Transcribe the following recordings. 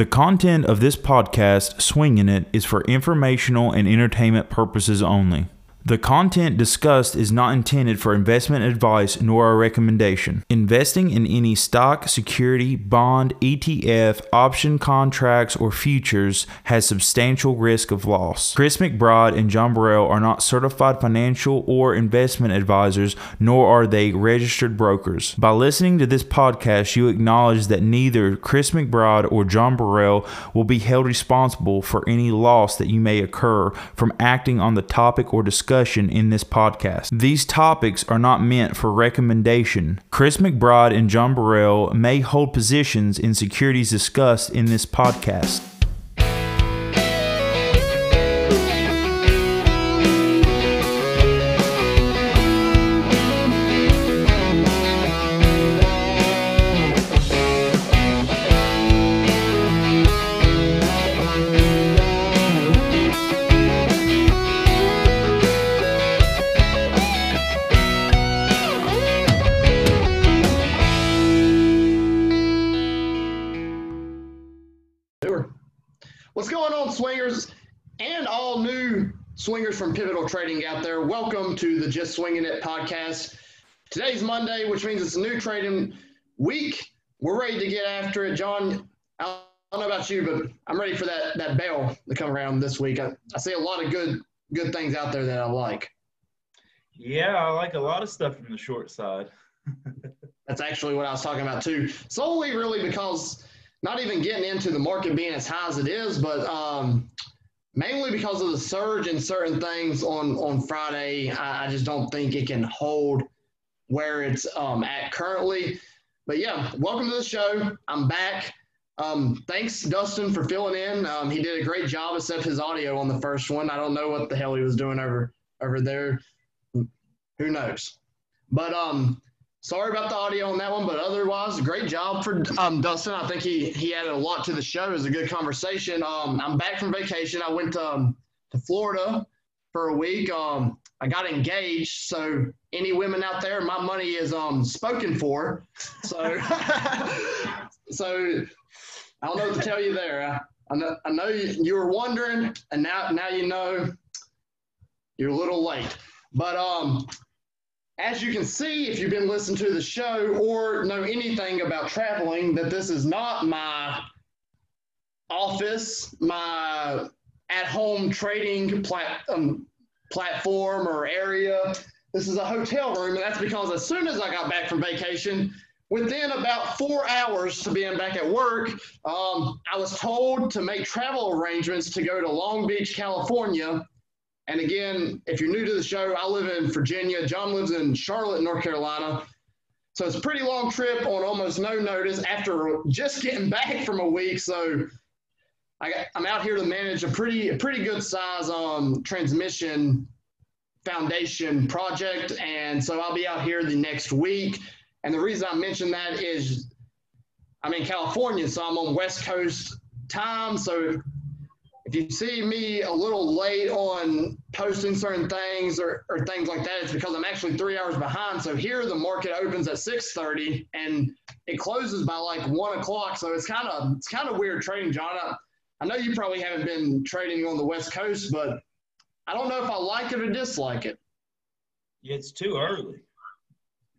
The content of this podcast, Swinging It, is for informational and entertainment purposes only. The content discussed is not intended for investment advice nor a recommendation. Investing in any stock, security, bond, ETF, option contracts, or futures has substantial risk of loss. Chris McBride and John Burrell are not certified financial or investment advisors, nor are they registered brokers. By listening to this podcast, you acknowledge that neither Chris McBride or John Burrell will be held responsible for any loss that you may occur from acting on the topic or discussion in this podcast. These topics are not meant for recommendation. Chris McBride and John Burrell may hold positions in securities discussed in this podcast. Swingers from Pivotal Trading out there? Welcome to the Just Swinging It podcast. Today's Monday, which means it's a new trading week. We're ready to get after it. John, I don't know about you, but I'm ready for that, that bell to come around this week. I, I see a lot of good good things out there that I like. Yeah, I like a lot of stuff from the short side. That's actually what I was talking about too. Solely really because not even getting into the market being as high as it is, but um, mainly because of the surge in certain things on on Friday. I, I just don't think it can hold where it's um, at currently. But yeah, welcome to the show. I'm back. Um, thanks, Dustin, for filling in. Um, he did a great job, except his audio on the first one. I don't know what the hell he was doing over over there. Who knows? But um, sorry about the audio on that one, but otherwise, great job for um, Dustin. I think he he added a lot to the show. It was a good conversation. Um, I'm back from vacation. I went to, um, to Florida for a week. Um, I got engaged, so any women out there, my money is um spoken for. So so I don't know what to tell you there. I, know I know you, you were wondering, and now now you know. You're a little late, but um as you can see, if you've been listening to the show or know anything about traveling, that this is not my office, my at home trading plat, um, platform or area. This is a hotel room, and that's because as soon as I got back from vacation, within about four hours to being back at work, um, I was told to make travel arrangements to go to Long Beach, California and again, if you're new to the show, I live in Virginia. John lives in Charlotte, North Carolina. So it's a pretty long trip on almost no notice after just getting back from a week. So I am out here to manage a pretty a pretty good size um, transmission foundation project, and so I'll be out here the next week. And the reason I mention that is I'm in California, so I'm on West Coast time. So if you see me a little late on posting certain things or, or things like that, it's because I'm actually three hours behind. So here the market opens at 6:30 and it closes by like one o'clock. So it's kind of it's kind of weird trading, John. I, I know you probably haven't been trading on the West Coast, but I don't know if I like it or dislike it. It's too early.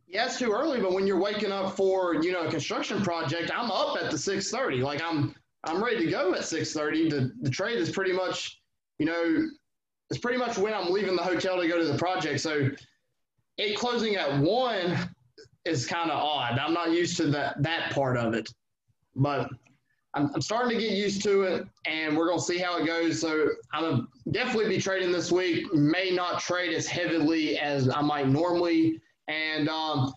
Yeah, it's too early, but when you're waking up for you know a construction project, I'm up at the 6:30. Like I'm I'm ready to go at 6:30. The the trade is pretty much, you know, it's pretty much when I'm leaving the hotel to go to the project. So it closing at one is kind of odd. I'm not used to that that part of it, but I'm, I'm starting to get used to it, and we're gonna see how it goes. So I'm gonna definitely be trading this week. May not trade as heavily as I might normally, and um,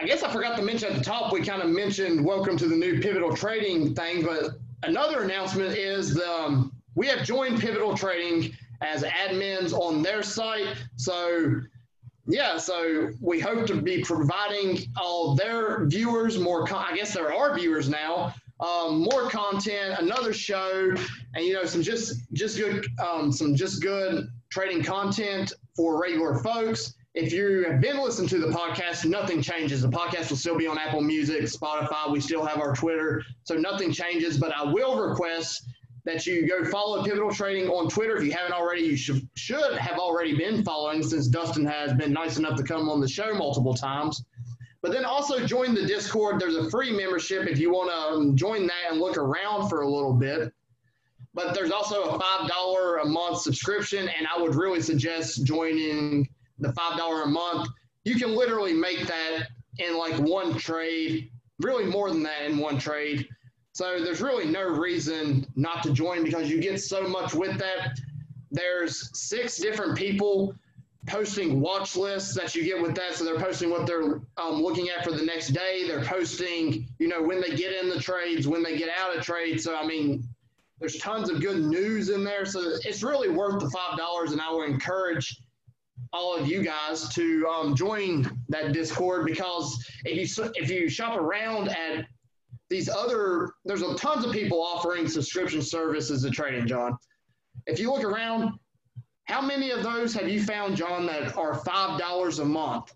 I guess I forgot to mention at the top, we kind of mentioned welcome to the new Pivotal Trading thing, but another announcement is the, um, we have joined Pivotal Trading as admins on their site. So, yeah, so we hope to be providing all their viewers more, con- I guess there are viewers now, um, more content, another show, and you know some just just good um, some just good trading content for regular folks if you have been listening to the podcast, nothing changes. The podcast will still be on Apple Music, Spotify. We still have our Twitter, so nothing changes. But I will request that you go follow Pivotal Trading on Twitter. If you haven't already, you should, should have already been following since Dustin has been nice enough to come on the show multiple times. But then also join the Discord. There's a free membership if you want to um, join that and look around for a little bit. But there's also a $5 a month subscription, and I would really suggest joining the $5 a month. You can literally make that in like one trade, really more than that in one trade. So there's really no reason not to join because you get so much with that. There's six different people posting watch lists that you get with that. So they're posting what they're um, looking at for the next day. They're posting, you know, when they get in the trades, when they get out of trades. So I mean, there's tons of good news in there. So it's really worth the five dollars, and I would encourage all of you guys to um, join that Discord because if you if you shop around at these other, there's a tons of people offering subscription services to trading, John. If you look around, how many of those have you found, John, that are five dollars a month?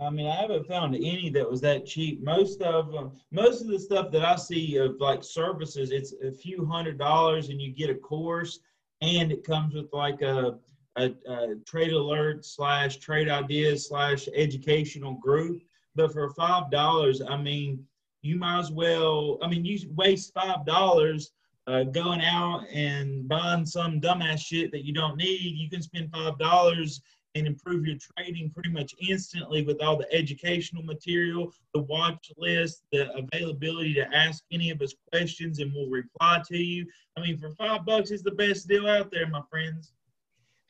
I mean, I haven't found any that was that cheap. Most of them, most of the stuff that I see of like services, it's a few hundred dollars, and you get a course, and it comes with like a a, a trade alert slash trade ideas slash educational group. But for five dollars, I mean, you might as well. I mean, you waste five dollars uh, going out and buying some dumbass shit that you don't need. You can spend five dollars and improve your trading pretty much instantly with all the educational material, the watch list, the availability to ask any of us questions, and we'll reply to you. I mean, for five bucks, it's the best deal out there, my friends.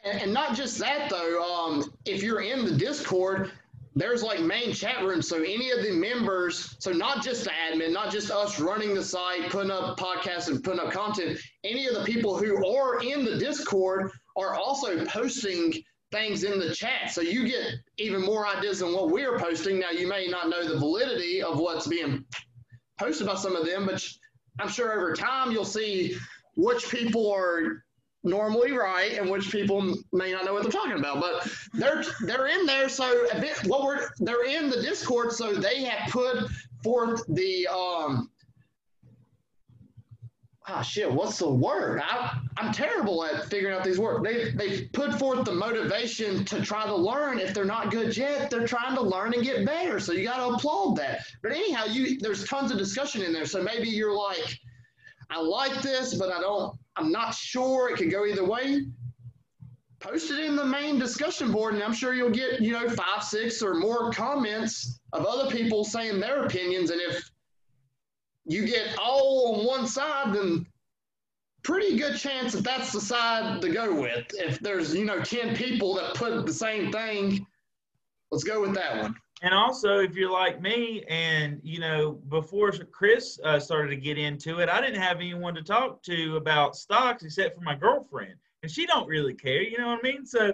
And, and not just that though. Um, if you're in the Discord, there's like main chat rooms. So any of the members, so not just the admin, not just us running the site, putting up podcasts and putting up content, any of the people who are in the Discord are also posting things in the chat. So you get even more ideas than what we're posting. Now you may not know the validity of what's being posted by some of them, but I'm sure over time you'll see which people are normally right and which people may not know what they're talking about but they're they're in there so a bit what we're they're in the discord so they have put forth the um ah shit what's the word? I, i'm terrible at figuring out these words. They they put forth the motivation to try to learn. If they're not good yet they're trying to learn and get better so you got to applaud that. But anyhow you there's tons of discussion in there so maybe you're like i like this but i don't I'm not sure. It could go either way. Post it in the main discussion board, and I'm sure you'll get, you know, five, six, or more comments of other people saying their opinions. And if you get all on one side, then pretty good chance that that's the side to go with. If there's, you know, 10 people that put the same thing, let's go with that one. And also, if you're like me, and you know, before Chris uh, started to get into it, I didn't have anyone to talk to about stocks except for my girlfriend, and she don't really care. You know what I mean? So,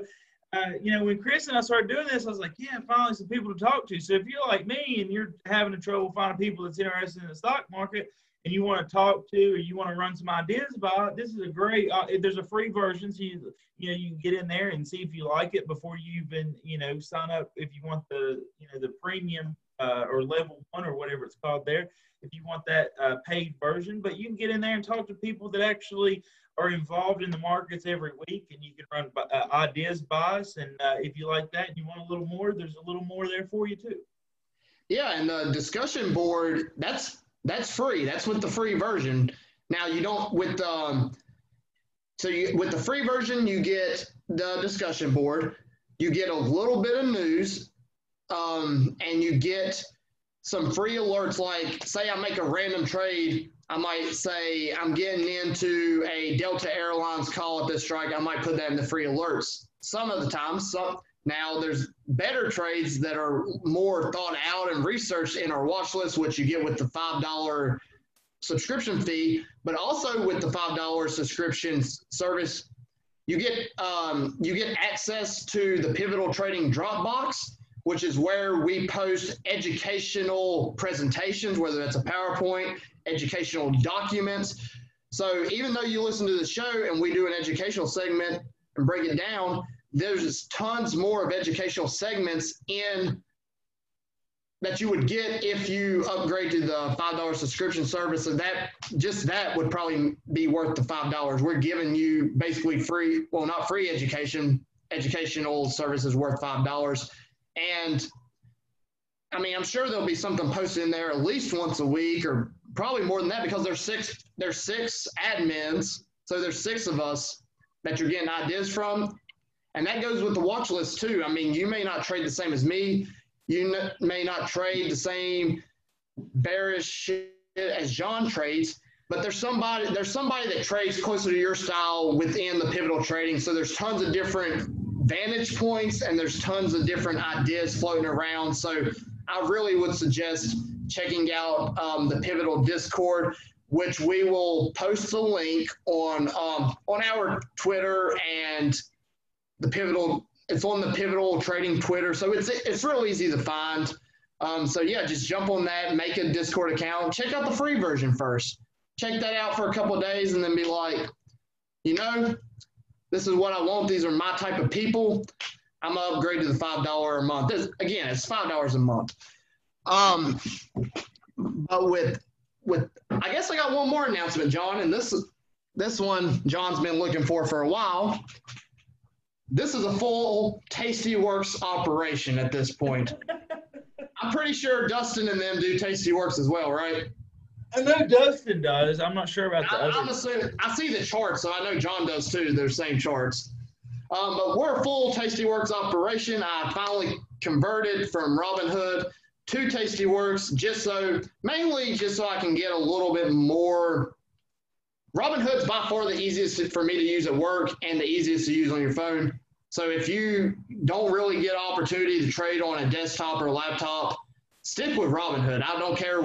uh, you know, when Chris and I started doing this, I was like, yeah, finally some people to talk to. So if you're like me and you're having trouble finding people that's interested in the stock market, and you want to talk to or you want to run some ideas about, this is a great. Uh, there's a free version, so you you know you can get in there and see if you like it before you even you know sign up if you want the you know the premium uh, or level one or whatever it's called there. If you want that uh, paid version, but you can get in there and talk to people that actually are involved in the markets every week, and you can run uh, ideas by us. And uh, if you like that and you want a little more, there's a little more there for you too. Yeah, and the discussion board that's that's free. That's with the free version. Now you don't with um so you with the free version you get the discussion board, you get a little bit of news, um, and you get some free alerts like say I make a random trade, I might say I'm getting into a Delta Airlines call at this strike, I might put that in the free alerts. Some of the times, some now, there's better trades that are more thought out and researched in our watch list, which you get with the $5 subscription fee, but also with the $5 subscription service, you get um, you get access to the Pivotal Trading Dropbox, which is where we post educational presentations, whether that's a PowerPoint, educational documents. So even though you listen to the show and we do an educational segment and break it down, there's tons more of educational segments in that you would get if you upgrade to the five dollar subscription service. And that just that would probably be worth the five dollars. We're giving you basically free, well, not free education, educational services worth five dollars. And I mean, I'm sure there'll be something posted in there at least once a week or probably more than that because there's six there's six admins. So there's six of us that you're getting ideas from. And that goes with the watch list too. I mean, you may not trade the same as me. You n- may not trade the same bearish shit as John trades, but there's somebody there's somebody that trades closer to your style within the pivotal trading. So there's tons of different vantage points and there's tons of different ideas floating around. So I really would suggest checking out um, the pivotal Discord, which we will post the link on um, on our Twitter and the pivotal. It's on the pivotal trading Twitter, so it's it's real easy to find. Um, so yeah, just jump on that, make a Discord account, check out the free version first. Check that out for a couple days, and then be like, you know, this is what I want. These are my type of people. I'm gonna upgrade to the five dollar a month. This, again, it's five dollars a month. Um, but with with I guess I got one more announcement, John, and this is this one John's been looking for for a while. This is a full Tasty Works operation at this point. I'm pretty sure Dustin and them do Tasty Works as well, right? I know Dustin does. I'm not sure about the I, other. assuming I see the charts, so I know John does too. They're same charts. Um, but we're a full Tasty Works operation. I finally converted from Robinhood to Tasty Works just so mainly just so I can get a little bit more. Robinhood's by far the easiest for me to use at work and the easiest to use on your phone. So if you don't really get opportunity to trade on a desktop or laptop, stick with Robinhood. I don't care.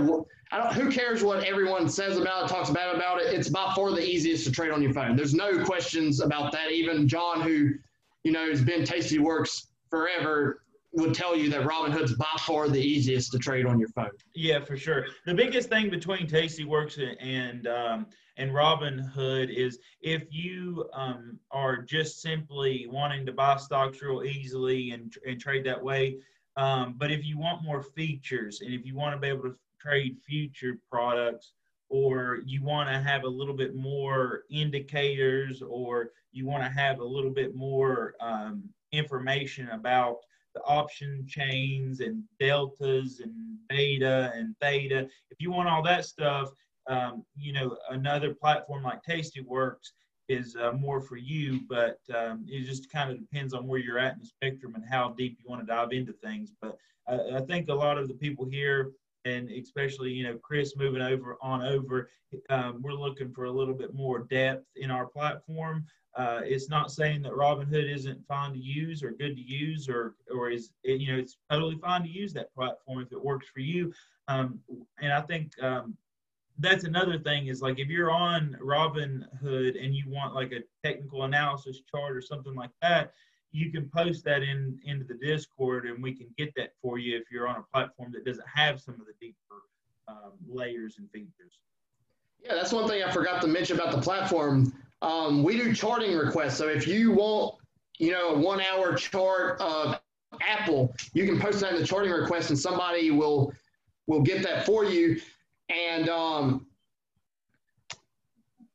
I don't. Who cares what everyone says about it, talks bad about it? It's by far the easiest to trade on your phone. There's no questions about that. Even John, who you know has been Tasty Works forever, would tell you that Robinhood's by far the easiest to trade on your phone. Yeah, for sure. The biggest thing between Tasty Works and um, and Robinhood is if you um, are just simply wanting to buy stocks real easily and, and trade that way, um, but if you want more features and if you want to be able to trade future products or you want to have a little bit more indicators or you want to have a little bit more um, information about the option chains and deltas and beta and theta. If you want all that stuff, um, you know, another platform like Tastyworks is uh, more for you, but um, it just kind of depends on where you're at in the spectrum and how deep you want to dive into things. But I, I think a lot of the people here, and especially you know Chris moving over on over, um, we're looking for a little bit more depth in our platform. Uh, it's not saying that Robinhood isn't fine to use or good to use, or or is you know it's totally fine to use that platform if it works for you. Um, and I think um, that's another thing is like if you're on Robinhood and you want like a technical analysis chart or something like that, you can post that in into the Discord and we can get that for you if you're on a platform that doesn't have some of the deeper um, layers and features. Yeah, that's one thing I forgot to mention about the platform. Um, we do charting requests. So if you want, you know, a one hour chart of Apple, you can post that in the charting request and somebody will will get that for you. And um,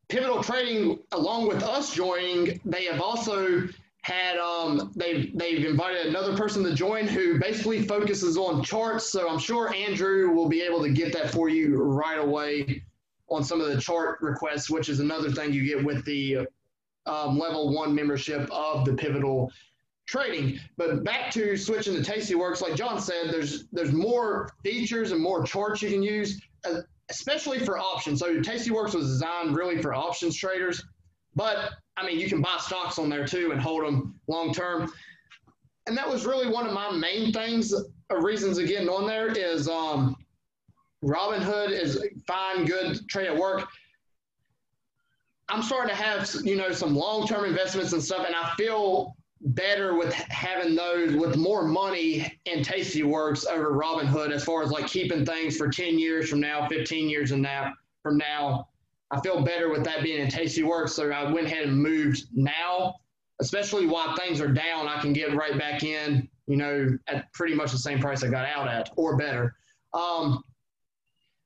Pivotal Trading, along with us joining, they have also had um, they've they've invited another person to join who basically focuses on charts. So I'm sure Andrew will be able to get that for you right away on some of the chart requests, which is another thing you get with the um, level one membership of the Pivotal Trading. But back to switching to Tasty Works, like John said, there's there's more features and more charts you can use, uh, especially for options. So Tasty Works was designed really for options traders, but I mean you can buy stocks on there too and hold them long term. And that was really one of my main things, uh, reasons of getting on there is um, Robinhood is fine, good trade at work. I'm starting to have you know some long term investments and stuff, and I feel better with having those with more money in Tasty Works over Robinhood as far as like keeping things for 10 years from now, 15 years and now from now. I feel better with that being in Tasty Works, so I went ahead and moved now, especially while things are down, I can get right back in, you know, at pretty much the same price I got out at or better. Um,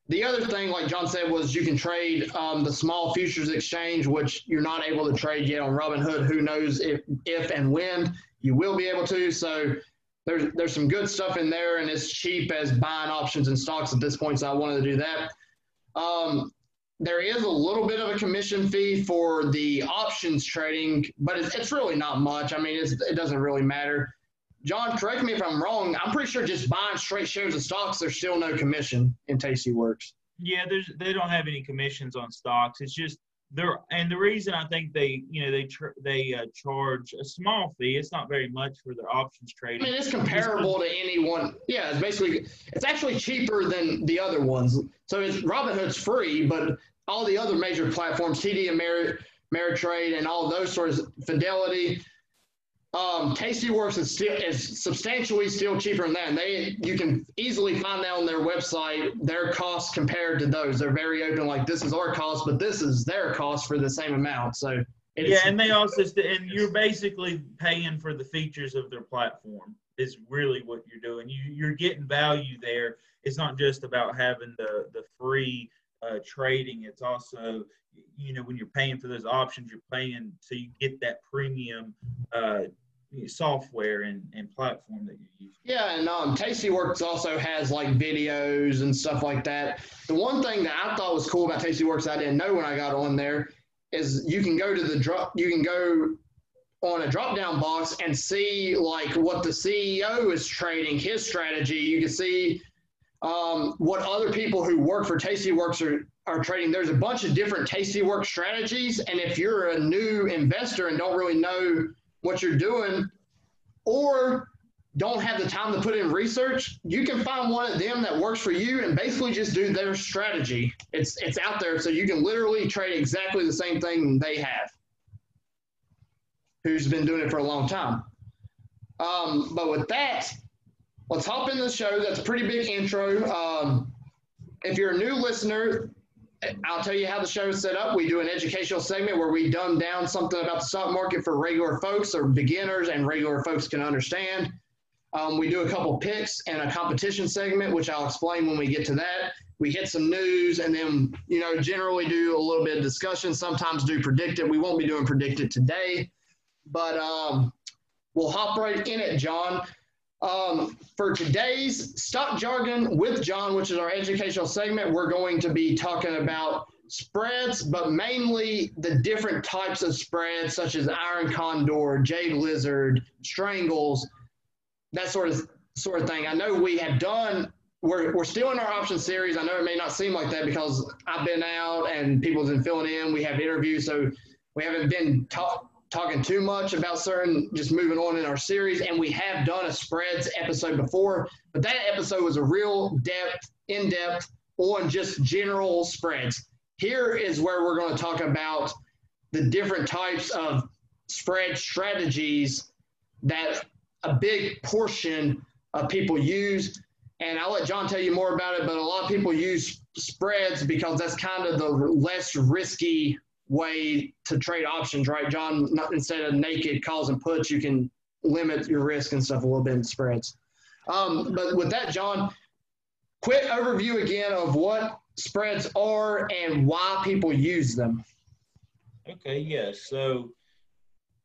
the other thing, like John said, was you can trade um, the small futures exchange, which you're not able to trade yet on Robinhood. Who knows if, if and when you will be able to. So there's there's some good stuff in there, and it's cheap as buying options and stocks at this point. So I wanted to do that. Um, there is a little bit of a commission fee for the options trading, but it's, it's really not much. I mean, it doesn't really matter. John, correct me if I'm wrong. I'm pretty sure just buying straight shares of stocks, there's still no commission in Tastyworks. Yeah, there's they don't have any commissions on stocks. It's just there, and the reason I think they, you know, they tr- they uh, charge a small fee. It's not very much for their options trading. I mean, it's comparable to any one. Yeah, it's basically it's actually cheaper than the other ones. So it's Robinhood's free, but all the other major platforms, TD Ameritrade, and all those sorts, of Fidelity, um, Tastyworks is still is substantially still cheaper than that. And they you can easily find that on their website their costs compared to those. They're very open, like this is our cost, but this is their cost for the same amount. So yeah, and they also and you're basically paying for the features of their platform. Is really what you're doing. You you're getting value there. It's not just about having the the free uh, trading. It's also you know when you're paying for those options, you're paying so you get that premium. Uh, software and, and platform that you use. Yeah, and um, Tastyworks also has like videos and stuff like that. The one thing that I thought was cool about Tastyworks I didn't know when I got on there is you can go to the drop, you can go on a drop down box and see like what the CEO is trading, his strategy. You can see um, what other people who work for Tastyworks are, are trading. There's a bunch of different Tastyworks strategies. And if you're a new investor and don't really know what you're doing or don't have the time to put in research, you can find one of them that works for you and basically just do their strategy. It's it's out there, so you can literally trade exactly the same thing they have. Who's been doing it for a long time. Um, but with that, let's hop in the show. That's a pretty big intro. Um, if you're a new listener, I'll tell you how the show is set up. We do an educational segment where we dumb down something about the stock market for regular folks or beginners and regular folks can understand. Um, we do a couple picks and a competition segment, which I'll explain when we get to that. We hit some news and then, you know, generally do a little bit of discussion, sometimes do predicted. We won't be doing predicted today, but um, we'll hop right in it, John. Um, for today's stock jargon with John, which is our educational segment, we're going to be talking about spreads, but mainly the different types of spreads, such as iron condor, jade lizard, strangles, that sort of sort of thing. I know we have done. We're, we're still in our option series. I know it may not seem like that because I've been out and people's been filling in. We have interviews, so we haven't been taught talking too much about certain, just moving on in our series. And we have done a spreads episode before, but that episode was a real depth, in depth on just general spreads. Here is where we're going to talk about the different types of spread strategies that a big portion of people use. And I'll let John tell you more about it, but a lot of people use spreads because that's kind of the less risky way to trade options, right, John? Not instead of naked calls and puts, you can limit your risk and stuff a little bit in spreads. Um, but with that, John, quick overview again of what spreads are and why people use them. Okay, yes. So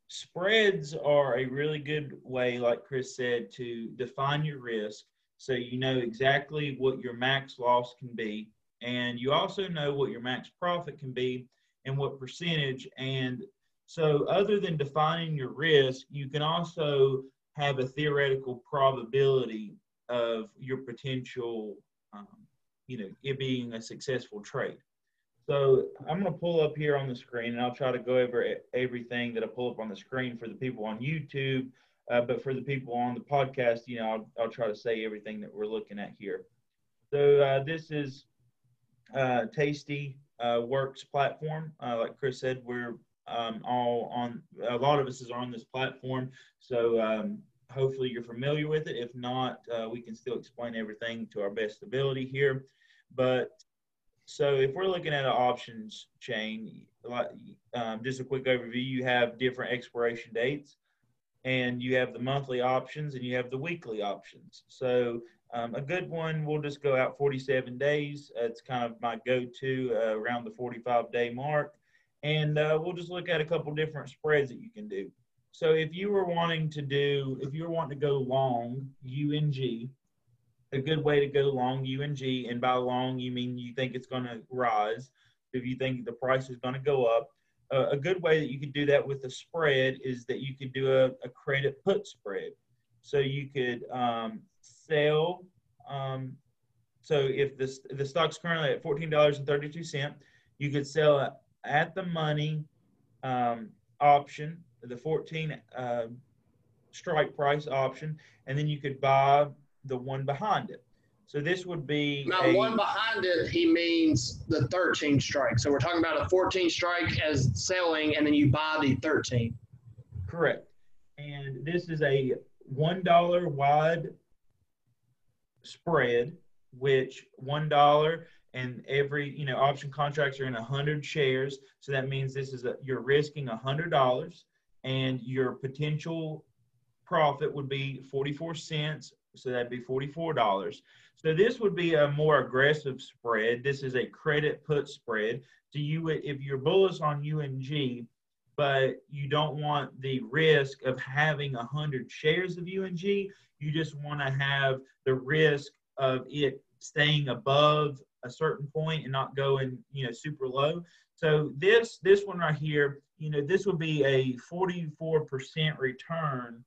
spreads are a really good way, like Chris said, to define your risk so you know exactly what your max loss can be. And you also know what your max profit can be and what percentage. And so, other than defining your risk, you can also have a theoretical probability of your potential, um, you know, it being a successful trade. So I'm going to pull up here on the screen, and I'll try to go over everything that I pull up on the screen for the people on YouTube. Uh, but for the people on the podcast, you know, I'll, I'll try to say everything that we're looking at here. So uh, this is uh, Tasty uh, Works platform. Uh, like Chris said, we're um, all on, a lot of us is on this platform. So um, hopefully you're familiar with it. If not, uh, we can still explain everything to our best ability here. But so if we're looking at an options chain, um, just a quick overview, you have different expiration dates, and you have the monthly options and you have the weekly options. So um, a good one, we'll just go out 47 days. it's kind of my go-to uh, around the 45 day mark, and uh, we'll just look at a couple different spreads that you can do. So if you were wanting to do, if you were wanting to go long UNG, a good way to go long UNG, and by long you mean you think it's going to rise. If you think the price is going to go up, uh, a good way that you could do that with a spread is that you could do a, a credit put spread. So you could um, sell. Um, so if the the stock's currently at fourteen dollars and thirty two cent, you could sell at the money um, option, the fourteen uh, strike price option, and then you could buy the one behind it. So this would be now a, one behind it. He means the 13 strike. So we're talking about a 14 strike as selling, and then you buy the 13. Correct. And this is a one dollar wide spread, which one dollar and every you know option contracts are in a hundred shares. So that means this is a you're risking a hundred dollars, and your potential profit would be 44 cents so that'd be $44. So this would be a more aggressive spread. This is a credit put spread. So you if you're bullish on UNG, but you don't want the risk of having 100 shares of UNG, you just want to have the risk of it staying above a certain point and not going, you know, super low. So this this one right here, you know, this would be a 44% return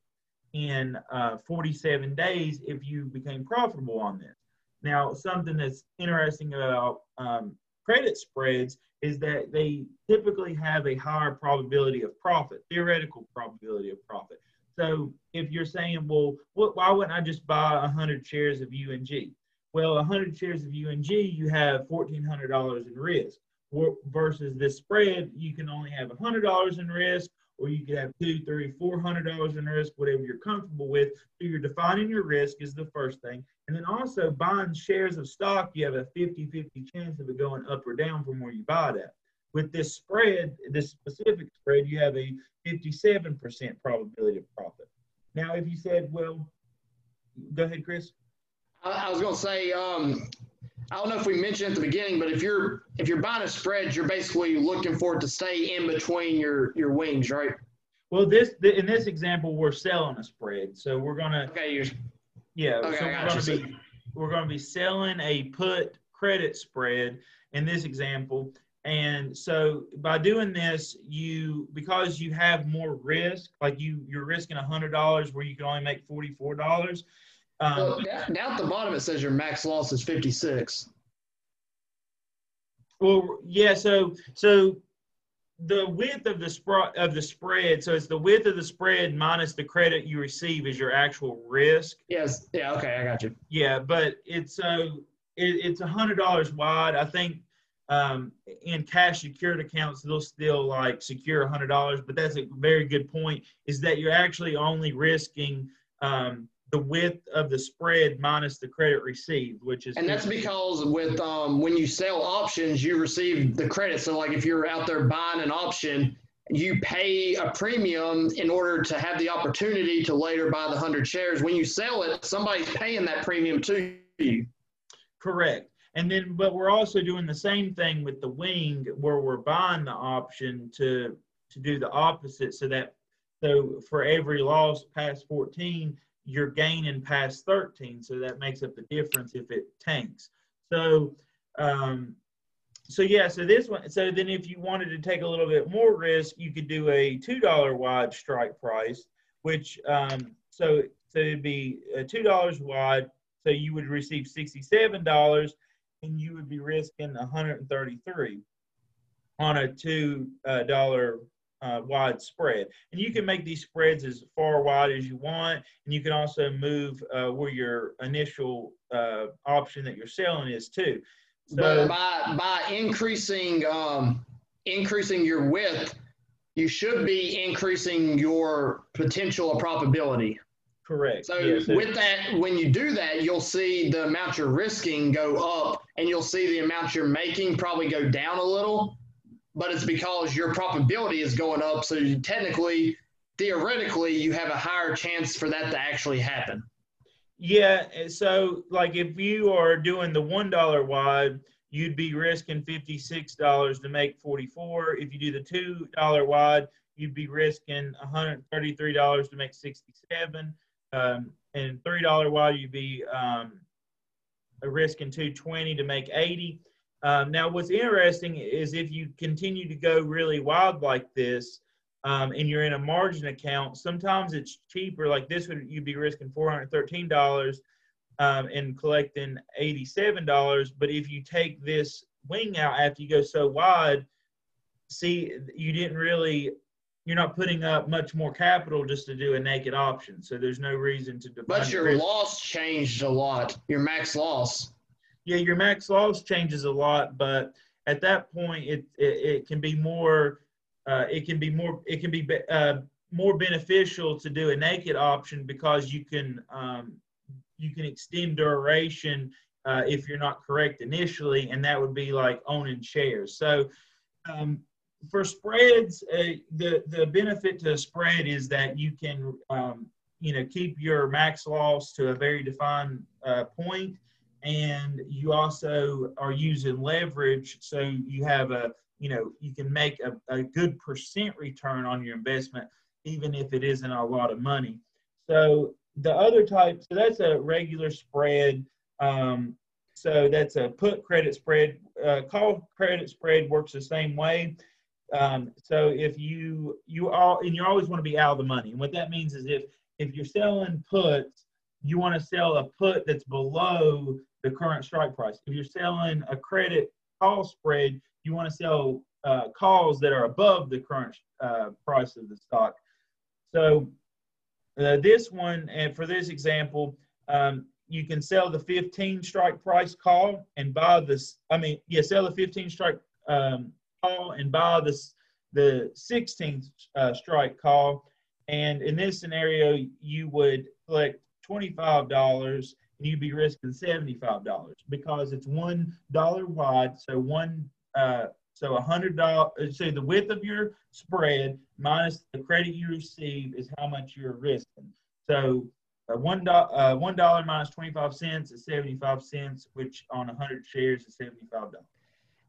in uh, 47 days if you became profitable on this. Now, something that's interesting about um, credit spreads is that they typically have a higher probability of profit, theoretical probability of profit. So if you're saying, well, what, why wouldn't I just buy 100 shares of UNG? Well, 100 shares of UNG, you have $1,400 in risk. Versus this spread, you can only have $100 in risk or you could have two, three, four hundred dollars in risk, whatever you're comfortable with. So you're defining your risk is the first thing. And then also buying shares of stock, you have a 50-50 chance of it going up or down from where you buy it at. With this spread, this specific spread, you have a 57% probability of profit. Now, if you said, well, go ahead, Chris. I was going to say, um, I don't know if we mentioned at the beginning, but if you're if you're buying a spread, you're basically looking for it to stay in between your your wings, right? Well, this in this example, we're selling a spread, so we're gonna. Okay, you're. Yeah, okay, so we're gonna be we're gonna be selling a put credit spread in this example, and so by doing this, you because you have more risk, like you you're risking hundred dollars where you can only make forty four dollars um, well, down at the bottom it says your max loss is 56. Well, yeah. So, so the width of the spread of the spread. So it's the width of the spread minus the credit you receive is your actual risk. Yes. Yeah. Okay. I got you. Yeah, but it's so it, it's a hundred dollars wide. I think um, in cash secured accounts they'll still like secure a hundred dollars. But that's a very good point. Is that you're actually only risking um, the width of the spread minus the credit received, which is and that's because with um, when you sell options, you receive the credit. So like if you're out there buying an option, you pay a premium in order to have the opportunity to later buy the hundred shares. When you sell it, somebody's paying that premium to you. Correct. And then, but we're also doing the same thing with the wing, where we're buying the option to to do the opposite, so that so for every loss past 14, you're gaining past 13. So that makes up the difference if it tanks. So, um, so yeah, so this one, so then if you wanted to take a little bit more risk, you could do a $2 wide strike price, which, um, so, so it'd be a $2 wide. So you would receive $67 and you would be risking 133 on a $2 uh, wide spread. And you can make these spreads as far wide as you want. And you can also move uh, where your initial uh, option that you're selling is too. So, but by, by increasing, um, increasing your width, you should be increasing your potential of probability. Correct. So Yeah, so- with that, when you do that, you'll see the amount you're risking go up, and you'll see the amount you're making probably go down a little. But it's because your probability is going up. So you technically, theoretically, you have a higher chance for that to actually happen. Yeah, so like if you are doing the one dollar wide, you'd be risking fifty six dollars to make forty four. If you do the two dollar wide, you'd be risking one hundred thirty three dollars to make sixty seven. Um, and three dollar wide, you'd be um, risking two twenty to make eighty. Um, now, what's interesting is if you continue to go really wild like this, um, and you're in a margin account, sometimes it's cheaper. Like this would you'd be risking four hundred thirteen dollars um, and collecting eighty seven dollars. But if you take this wing out after you go so wide, see you didn't really you're not putting up much more capital just to do a naked option. So there's no reason to But your risk. loss changed a lot. Your max loss. Yeah, your max loss changes a lot, but at that point, it it, it can be more, uh, it can be more, it can be uh, more beneficial to do a naked option because you can um, you can extend duration uh, if you're not correct initially, and that would be like owning shares. So. Um, for spreads, uh, the the benefit to a spread is that you can um, you know keep your max loss to a very defined uh, point, and you also are using leverage, so you have a you know you can make a, a good percent return on your investment, even if it isn't a lot of money. So the other type, so that's a regular spread. Um, so that's a put credit spread. Uh, call credit spread works the same way. Um, so if you you all and you always want to be out of the money, and what that means is if if you're selling puts, you want to sell a put that's below the current strike price. If you're selling a credit call spread, you want to sell uh, calls that are above the current uh, price of the stock. So uh, this one, and for this example, um, you can sell the 15 strike price call and buy this. I mean, yeah, sell the 15 strike um, call and buy this the 16th uh, strike call. And in this scenario, you would collect $25 and you'd be risking $75 because it's one dollar wide. So one, uh, so a hundred dollars. So the width of your spread minus the credit you receive is how much you're risking. So uh, one dollar, uh, one dollar minus twenty five cents is seventy five cents, which on hundred shares is seventy five dollars.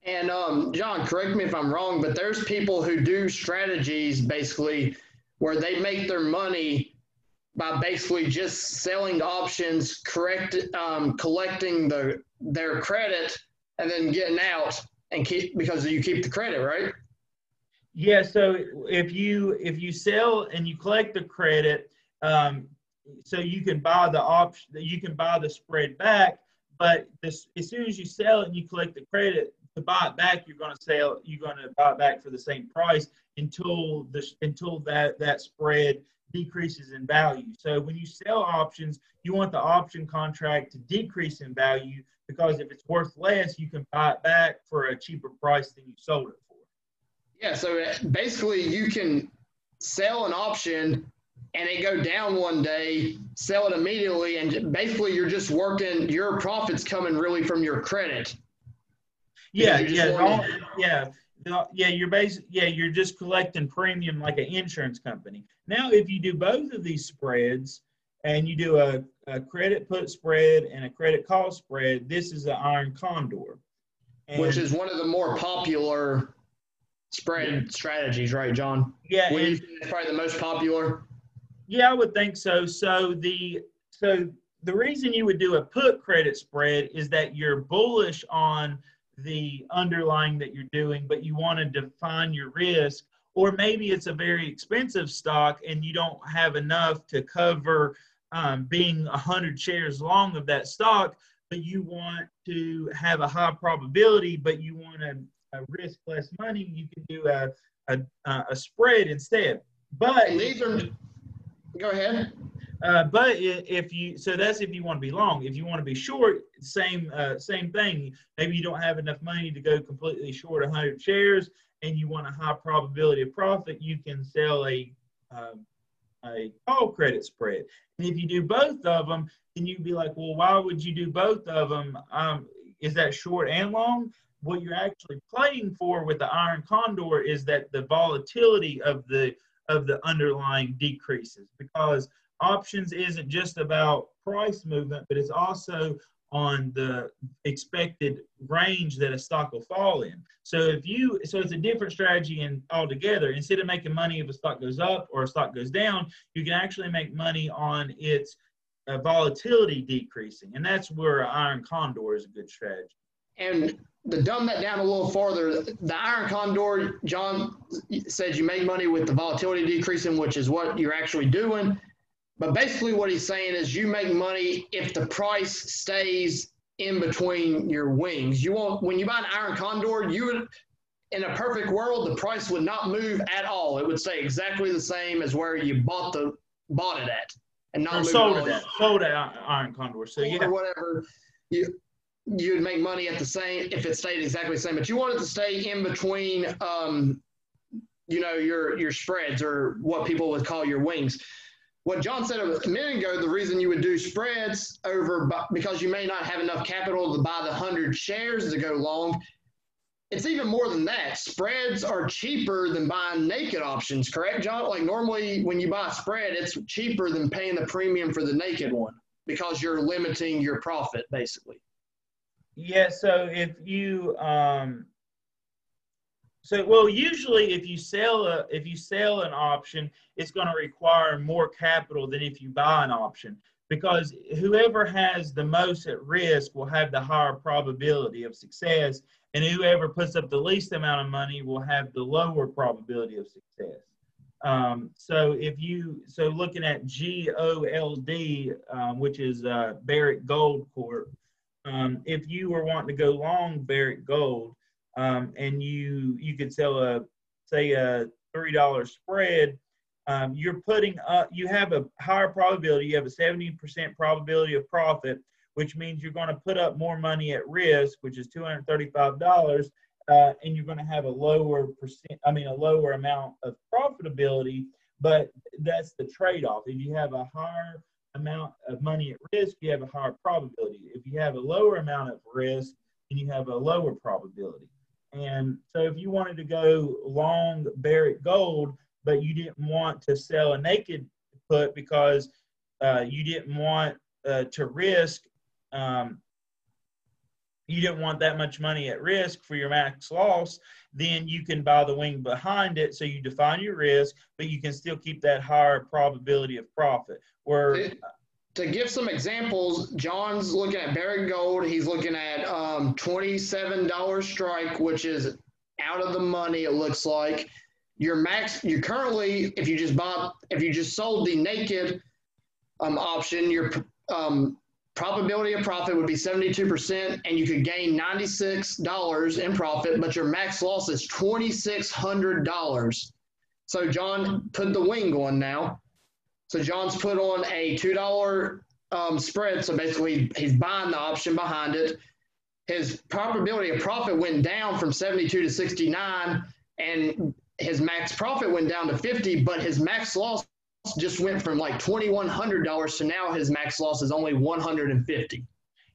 And um, John, correct me if I'm wrong, but there's people who do strategies basically where they make their money by basically just selling options, correct, um, collecting the their credit, and then getting out and keep because you keep the credit, right? Yeah. So if you if you sell and you collect the credit, um, so you can buy the option, you can buy the spread back. But this, as soon as you sell and you collect the credit, to buy it back, you're going to sell, you're going to buy it back for the same price until the until that that spread decreases in value. So when you sell options, you want the option contract to decrease in value because if it's worth less, you can buy it back for a cheaper price than you sold it for. Yeah. So uh, basically, you can sell an option and it go down one day, sell it immediately, and basically you're just working. Your profits coming really from your credit. Yeah, yeah, wanna- yeah, yeah. You're basic. Yeah, you're just collecting premium like an insurance company. Now, if you do both of these spreads, and you do a, a credit put spread and a credit call spread, this is the iron condor. And, which is one of the more popular spread strategies, right, John? yeah, Would you it's probably the most popular? Yeah, I would think so. So the so the reason you would do a put credit spread is that you're bullish on the underlying that you're doing, but you want to define your risk, or maybe it's a very expensive stock and you don't have enough to cover um, being a hundred shares long of that stock, but you want to have a high probability, but you want to uh, risk less money. You can do a a, a spread instead. But these are. Go ahead. Uh, but if you so that's if you want to be long. If you want to be short, same uh, same thing. Maybe you don't have enough money to go completely short 100 shares, and you want a high probability of profit. You can sell a um, a call credit spread. And if you do both of them, then you'd be like, well, why would you do both of them? Um, is that short and long? What you're actually playing for with the iron condor is that the volatility of the of the underlying decreases because options isn't just about price movement, but it's also on the expected range that a stock will fall in. So if you, so it's a different strategy in altogether. Instead of making money if a stock goes up or a stock goes down, you can actually make money on its uh, volatility decreasing, and that's where iron condor is a good strategy. And to dumb that down a little farther, the iron condor, John said you make money with the volatility decreasing, which is what you're actually doing. But basically, what he's saying is you make money if the price stays in between your wings. You want when you buy an iron condor, you would in a perfect world, the price would not move at all. It would stay exactly the same as where you bought the bought it at, and not Or move sold at it at, sold at iron condor. So yeah, or whatever. You you'd make money at the same if it stayed exactly the same, but you want it to stay in between. Um, you know your your spreads or what people would call your wings. What John said a minute ago, the reason you would do spreads over because you may not have enough capital to buy the hundred shares to go long. It's even more than that. Spreads are cheaper than buying naked options, correct, John? Like normally when you buy a spread, it's cheaper than paying the premium for the naked one because you're limiting your profit basically. Yeah, so if you um so well usually if you sell a if you sell an option, it's going to require more capital than if you buy an option because whoever has the most at risk will have the higher probability of success and whoever puts up the least amount of money will have the lower probability of success. Um, so if you so looking at GOLD, um, which is uh, Barrick Gold Corp, um, if you were wanting to go long Barrick Gold, um, and you you could sell a say a three dollar spread, um, you're putting up you have a higher probability. You have a seventy percent probability of profit, which means you're going to put up more money at risk, which is two hundred thirty five dollars. Uh, and you're going to have a lower percent, I mean, a lower amount of profitability, but that's the trade off. If you have a higher amount of money at risk, you have a higher probability. If you have a lower amount of risk, then you have a lower probability. And so if you wanted to go long Barrick Gold, but you didn't want to sell a naked put because uh, you didn't want uh, to risk, um, you didn't want that much money at risk for your max loss, then you can buy the wing behind it. So you define your risk, but you can still keep that higher probability of profit. Where To give some examples, John's looking at Barrick Gold. He's looking at um, $27 strike, which is out of the money, it looks like. Your max, you're currently, if you just bought, if you just sold the naked um, option, your um, probability of profit would be 72%, and you could gain $96 in profit, but your max loss is $2,600. So, John, put the wing on now. So, John's put on a $2 um, spread. So, basically, he's buying the option behind it. His probability of profit went down from 72 to 69, and his max profit went down to 50, but his max loss just went from like $2,100 to now his max loss is only 150.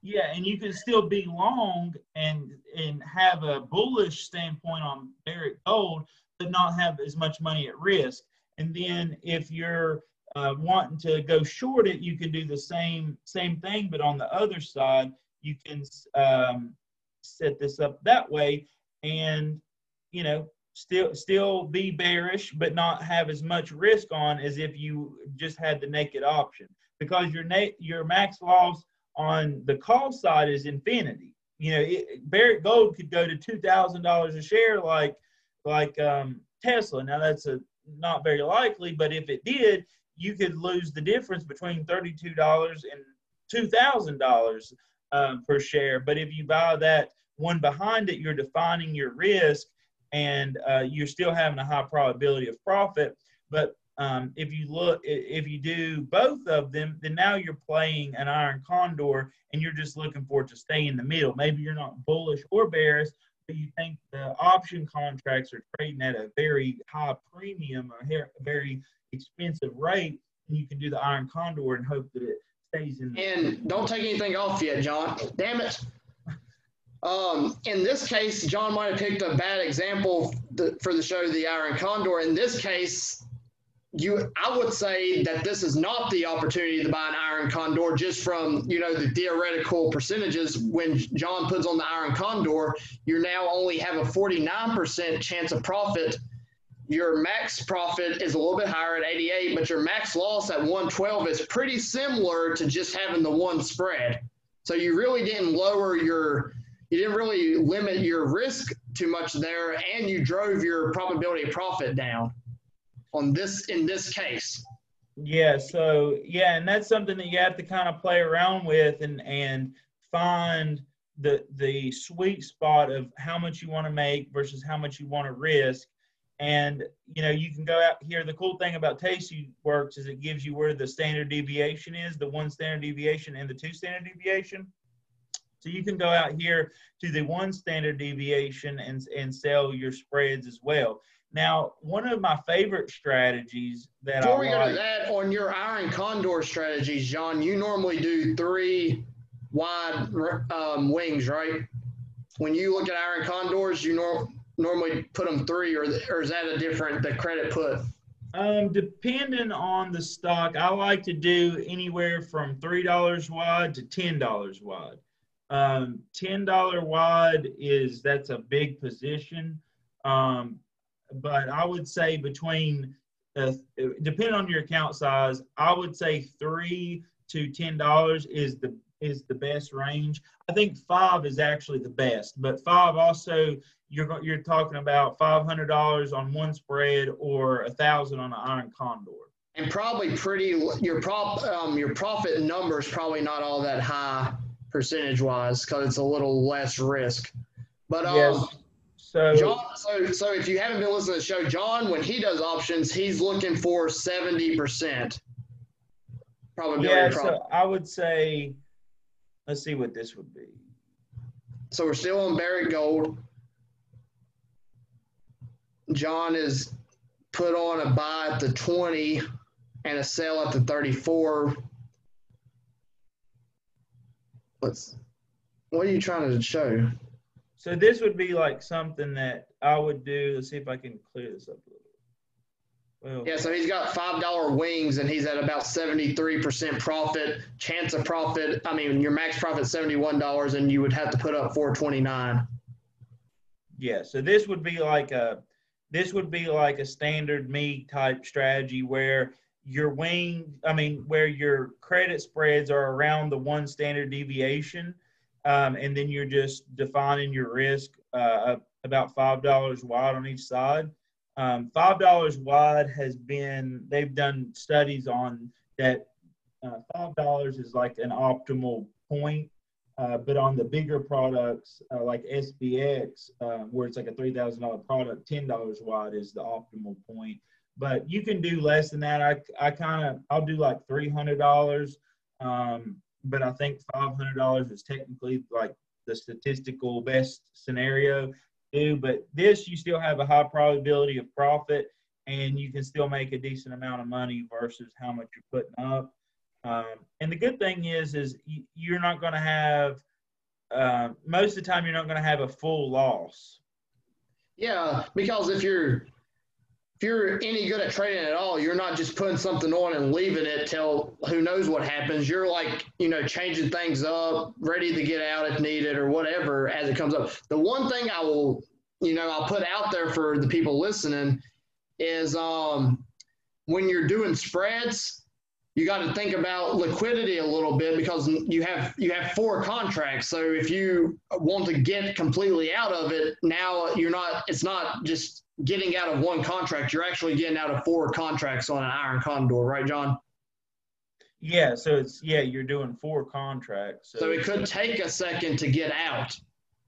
Yeah, and you can still be long and and have a bullish standpoint on Barrick Gold, but not have as much money at risk. And then if you're uh, wanting to go short it, you can do the same same thing, but on the other side, you can um, set this up that way, and you know still still be bearish, but not have as much risk on as if you just had the naked option because your na- your max loss on the call side is infinity. You know, it, Barrick Gold could go to two thousand dollars a share, like like um, Tesla. Now that's a not very likely, but if it did, you could lose the difference between thirty-two dollars and two thousand dollars um, per share. But if you buy that one behind it, you're defining your risk, and uh, you're still having a high probability of profit. But um, if you look, if you do both of them, then now you're playing an iron condor, and you're just looking for it to stay in the middle. Maybe you're not bullish or bearish, but you think the option contracts are trading at a very high premium, a very expensive rate, and you can do the iron condor and hope that it stays in. And don't take anything off yet, John. Damn it. Um, in this case, John might have picked a bad example for the show, The Iron Condor. In this case, you, I would say that this is not the opportunity to buy an Iron Condor just from, you know, the theoretical percentages. When John puts on the Iron Condor, you now only have a 49% chance of profit. Your max profit is a little bit higher at 88, but your max loss at 112 is pretty similar to just having the one spread. So you really didn't lower your you didn't really limit your risk too much there, and you drove your probability of profit down on this in this case. Yeah, so yeah, and that's something that you have to kind of play around with and and find the the sweet spot of how much you want to make versus how much you want to risk. And you know, you can go out here. The cool thing about Tasty Works is it gives you where the standard deviation is, the one standard deviation and the two standard deviation. So you can go out here to the one standard deviation and, and sell your spreads as well. Now, one of my favorite strategies that before I we like, go to that on your iron condor strategies, John, you normally do three wide um, wings, right? When you look at iron condors, you nor- normally put them three, or, or is that a different the credit put? Um, depending on the stock, I like to do anywhere from three dollars wide to ten dollars wide. Um, $10 wide is that's a big position. Um, but I would say between, uh, depending on your account size, I would say three to $10 is the is the best range. I think five is actually the best, but five also you're you're talking about five hundred dollars on one spread or a thousand on an iron condor. And probably pretty your prop um, your profit number is probably not all that high percentage wise because it's a little less risk. But um, yes. So John, so so if you haven't been listening to the show, John, when he does options, he's looking for seventy percent probability. Yeah, so I would say, let's see what this would be. So we're still on Barrick Gold. John is put on a buy at the twenty and a sell at the thirty-four What's what are you trying to show? So this would be like something that I would do. Let's see if I can clear this up yeah, so he's got five dollar wings and he's at about seventy three percent profit. Chance of profit. I mean, your max profit seventy one dollars, and you would have to put up four twenty nine. Yeah, so this would be like a this would be like a standard me type strategy where your wing, I mean, where your credit spreads are around the one standard deviation, um, and then you're just defining your risk uh, about five dollars wide on each side. Um, five dollars wide has been they've done studies on that. Uh, five dollars is like an optimal point, uh, but on the bigger products uh, like SPX, uh, where it's like a three thousand dollar product, ten dollars wide is the optimal point but you can do less than that. I, I kind of, I'll do like $300. Um, but I think $500 is technically like the statistical best scenario do. But this, you still have a high probability of profit and you can still make a decent amount of money versus how much you're putting up. Um, and the good thing is, is you're not going to have, uh, most of the time, you're not going to have a full loss. Yeah, because if you're if you're any good at trading at all, you're not just putting something on and leaving it till who knows what happens. You're like, you know, changing things up, ready to get out if needed or whatever as it comes up. The one thing I will, you know, I'll put out there for the people listening is um, when you're doing spreads, you got to think about liquidity a little bit because you have you have four contracts. So if you want to get completely out of it, now you're not. It's not just getting out of one contract, you're actually getting out of four contracts on an iron condor, right, John? Yeah, so it's yeah, you're doing four contracts. So, so it could take a second to get out.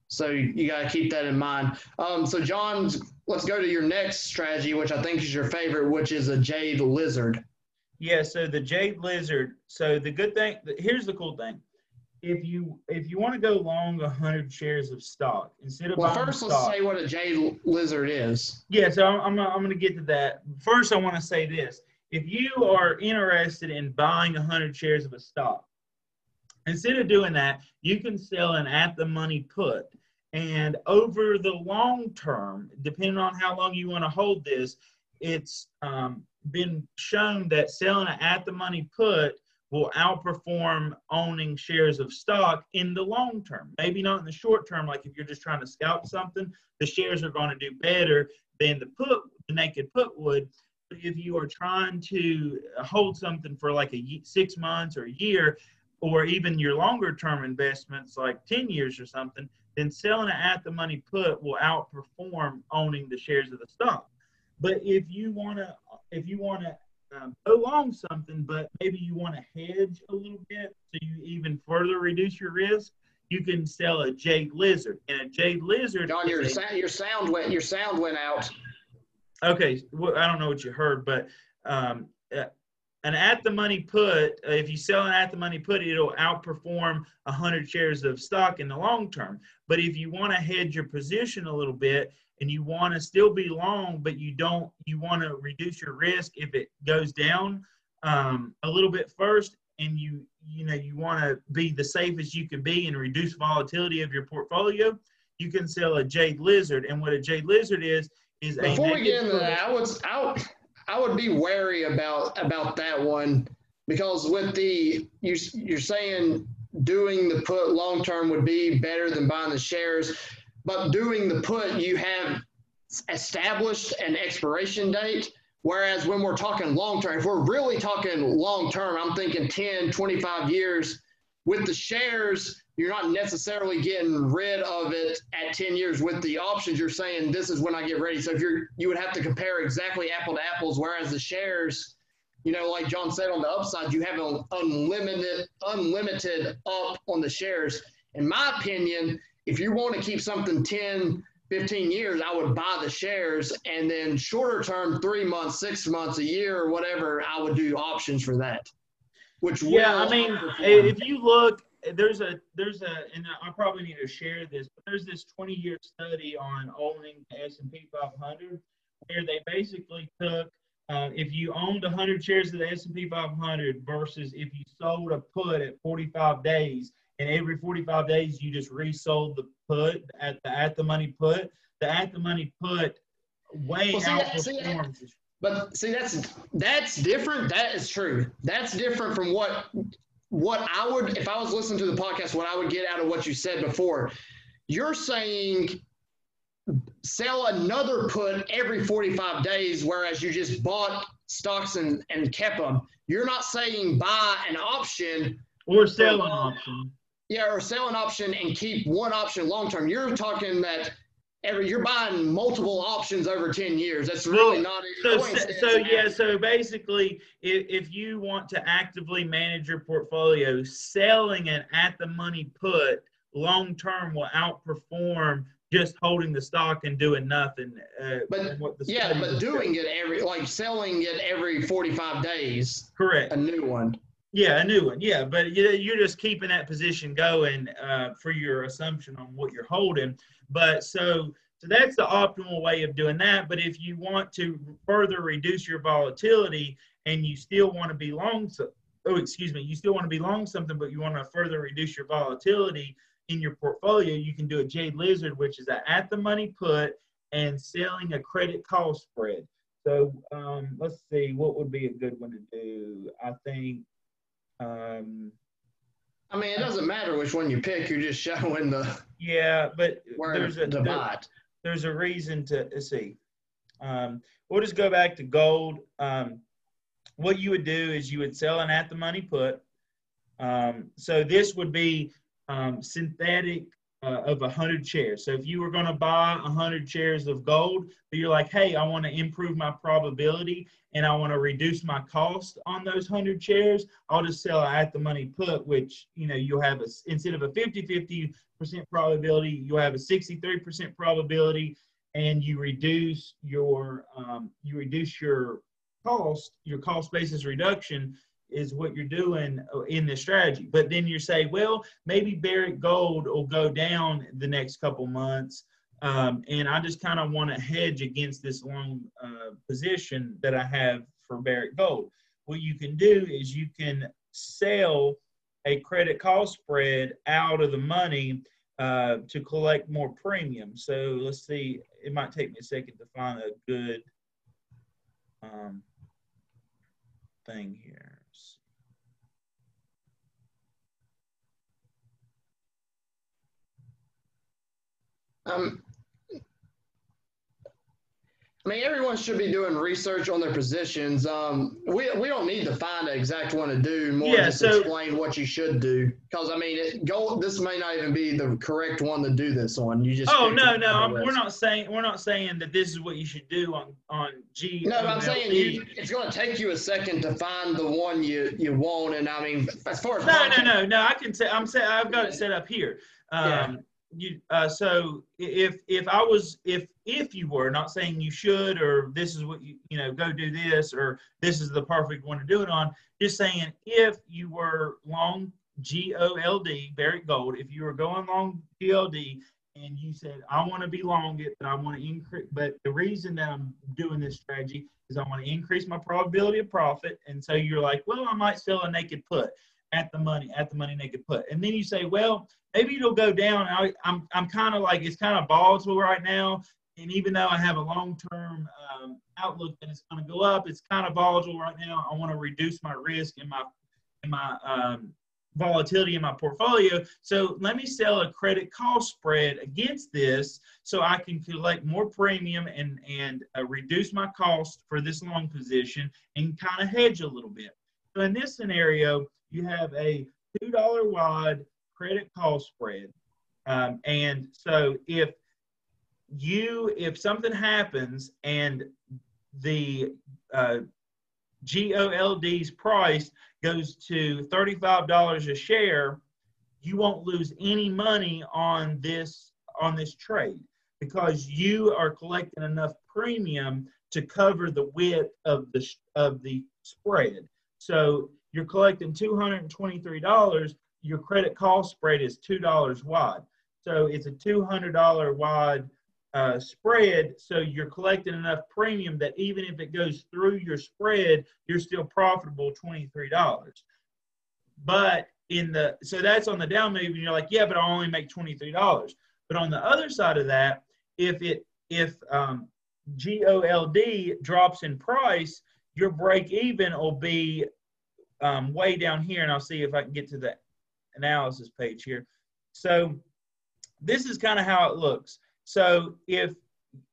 So you got to keep that in mind. Um, so John, let's go to your next strategy, which I think is your favorite, which is a jade lizard. Yeah, so the jade lizard. So the good thing, here's the cool thing. If you if you want to go long 100 shares of stock instead of Well, first stock, let's say what a a jade lizard is. Yeah, so I'm, I'm, I'm going to get to that. First, I want to say this. If you are interested in buying 100 shares of a stock, instead of doing that, you can sell an at the money put. And over the long term, depending on how long you want to hold this, it's um, been shown that selling an at the money put will outperform owning shares of stock in the long term. Maybe not in the short term, like if you're just trying to scalp something, the shares are going to do better than the put, the naked put would. But if you are trying to hold something for like a six months or a year, or even your longer term investments like 10 years or something, then selling it at the money put will outperform owning the shares of the stock. But if you want to, if you want to um, go long something, but maybe you want to hedge a little bit so you even further reduce your risk, you can sell a jade lizard. And a jade lizard. John, your sa- your sound went your sound went out. Okay, well, I don't know what you heard, but um, uh, an at the money put, uh, if you sell an at the money put, it'll outperform 100 shares of stock in the long term. But if you want to hedge your position a little bit and you want to still be long, but you don't, you want to reduce your risk if it goes down um, a little bit first, and you, you know, you want to be the safest you can be and reduce volatility of your portfolio, you can sell a jade lizard. And what a jade lizard is, is a Before we get into that, I would I would, I would be wary about about that one because with the you you're saying doing the put long term would be better than buying the shares, but doing the put you have established an expiration date. Whereas when we're talking long term, if we're really talking long term, I'm thinking 10, 25 years. With the shares, you're not necessarily getting rid of it at 10 years with the options you're saying this is when i get ready so if you're you would have to compare exactly apple to apples whereas the shares you know like john said on the upside you have an unlimited unlimited up on the shares in my opinion if you want to keep something 10 15 years i would buy the shares and then shorter term three months six months a year or whatever i would do options for that which Yeah, I mean, if you look, there's a there's a, and I probably need to share this. But there's this 20 year study on owning the S&P 500, where they basically took uh, if you owned 100 shares of the S&P 500 versus if you sold a put at 45 days, and every 45 days you just resold the put at the at the money put, the at the money put way Well, see, that- outperforms. But see, that's that's different. That is true. That's different from what what I would if I was listening to the podcast. What I would get out of what you said before. You're saying sell another put every 45 days, whereas you just bought stocks and, and kept them. You're not saying buy an option, or sell an option. Yeah, or sell an option and keep one option long term. You're talking that every you're buying multiple options over 10 years. That's really not So, instance so yeah, so basically, if, if you want to actively manage your portfolio, selling an at the money put long term will outperform just holding the stock and doing nothing. Uh, But, Yeah, but doing it every like selling it every 45 days, correct. a new one. Yeah, a new one. Yeah, but you- you're just keeping that position going uh, for your assumption on what you're holding. But so so that's the optimal way of doing that. But if you want to further reduce your volatility and you still want to be long, so, oh excuse me, you still want to be long something, but you want to further reduce your volatility in your portfolio, you can do a Jade Lizard, which is a at the money put and selling a credit call spread. So um, let's see, what would be a good one to do? I think um, I mean, it doesn't matter which one you pick. You're just showing the yeah, but there's a there- there's a reason to see. Um, we'll just go back to gold. Um, what you would do is you would sell an at the money put. Um, so this would be um, synthetic uh, of 100 shares. So if you were going to buy 100 shares of gold, but you're like, hey, I want to improve my probability and I want to reduce my cost on those 100 shares, I'll just sell at the money put, which, you know, you'll have a, instead of a 50 50 percent probability, you'll have a 63% probability and you reduce your um, you reduce your cost your cost basis reduction is what you're doing in this strategy. But then you say, well, maybe Barrick Gold will go down the next couple months. Um, and I just kind of want to hedge against this long uh, position that I have for Barrick Gold. What you can do is you can sell a credit call spread out of the money uh, to collect more premium. So let's see, it might take me a second to find a good um, thing here. Um, I mean, everyone should be doing research on their positions. Um, we, we don't need to find the exact one to do. More yeah, just so, explain what you should do. Because I mean, it, go. This may not even be the correct one to do this on. You just. Oh no, no, we're not saying we're not saying that this is what you should do on on G. No, I'm saying you, it's going to take you a second to find the one you you want. And I mean, as far as no, no, no, no, I can say I'm say I've got it set up here. Um, yeah you uh, so if if I was if if you were not saying you should or this is what you you know go do this or this is the perfect one to do it on, just saying if you were long G O L D Barrick Gold, if you were going long G O L D and you said I want to be long it, but I want to increase, but the reason that I'm doing this strategy is I want to increase my probability of profit, and so you're like, well, I might sell a naked put at the money at the money naked put. And then you say well maybe it'll go down. I, am I'm, I'm kind of like it's kind of volatile right now. And even though i have a long-term um, outlook that it's going to go up it's kind of volatile right now. I want to reduce my risk in my in my um, volatility in my portfolio. So let me sell a credit call spread against this so i can collect more premium and and uh, reduce my cost for this long position and kind of hedge a little bit. So in this scenario you have a $2 wide credit call spread. Um, and so if you, if something happens and the uh, GOLD's price goes to $35 a share, you won't lose any money on this on this trade because you are collecting enough premium to cover the width of the of the spread. So you're collecting $223, your credit call spread is $2 wide. So it's a $200 wide uh, spread. So you're collecting enough premium that even if it goes through your spread, you're still profitable $23. But in the, so that's on the down move, and you're like, yeah, but I only make $23. But on the other side of that, if it, if um, GOLD drops in price, your break even will be um, way down here, and I'll see if I can get to the analysis page here. So this is kind of how it looks. So if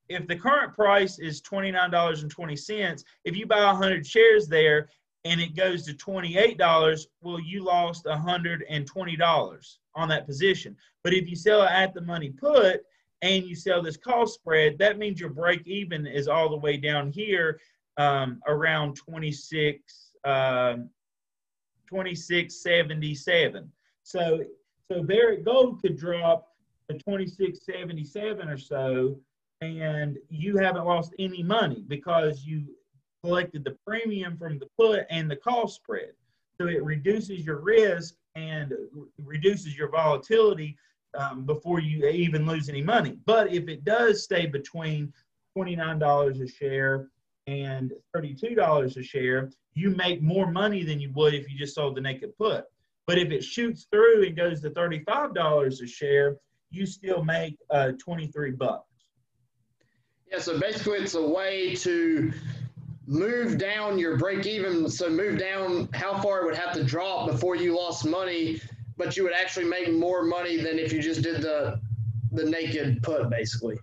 if the current price is $29.20, if you buy 100 shares there and it goes to $28, well, you lost $120 on that position. But if you sell it at the money put and you sell this cost spread, that means your break even is all the way down here um, around 26, um, 2677. So so Barrick Gold could drop to 2677 or so, and you haven't lost any money because you collected the premium from the put and the cost spread. So it reduces your risk and reduces your volatility um, before you even lose any money. But if it does stay between $29 a share and $32 a share, you make more money than you would if you just sold the naked put. But if it shoots through and goes to $35 a share, you still make uh, 23 bucks. Yeah, so basically it's a way to move down your break even. So move down how far it would have to drop before you lost money, but you would actually make more money than if you just did the the naked put basically.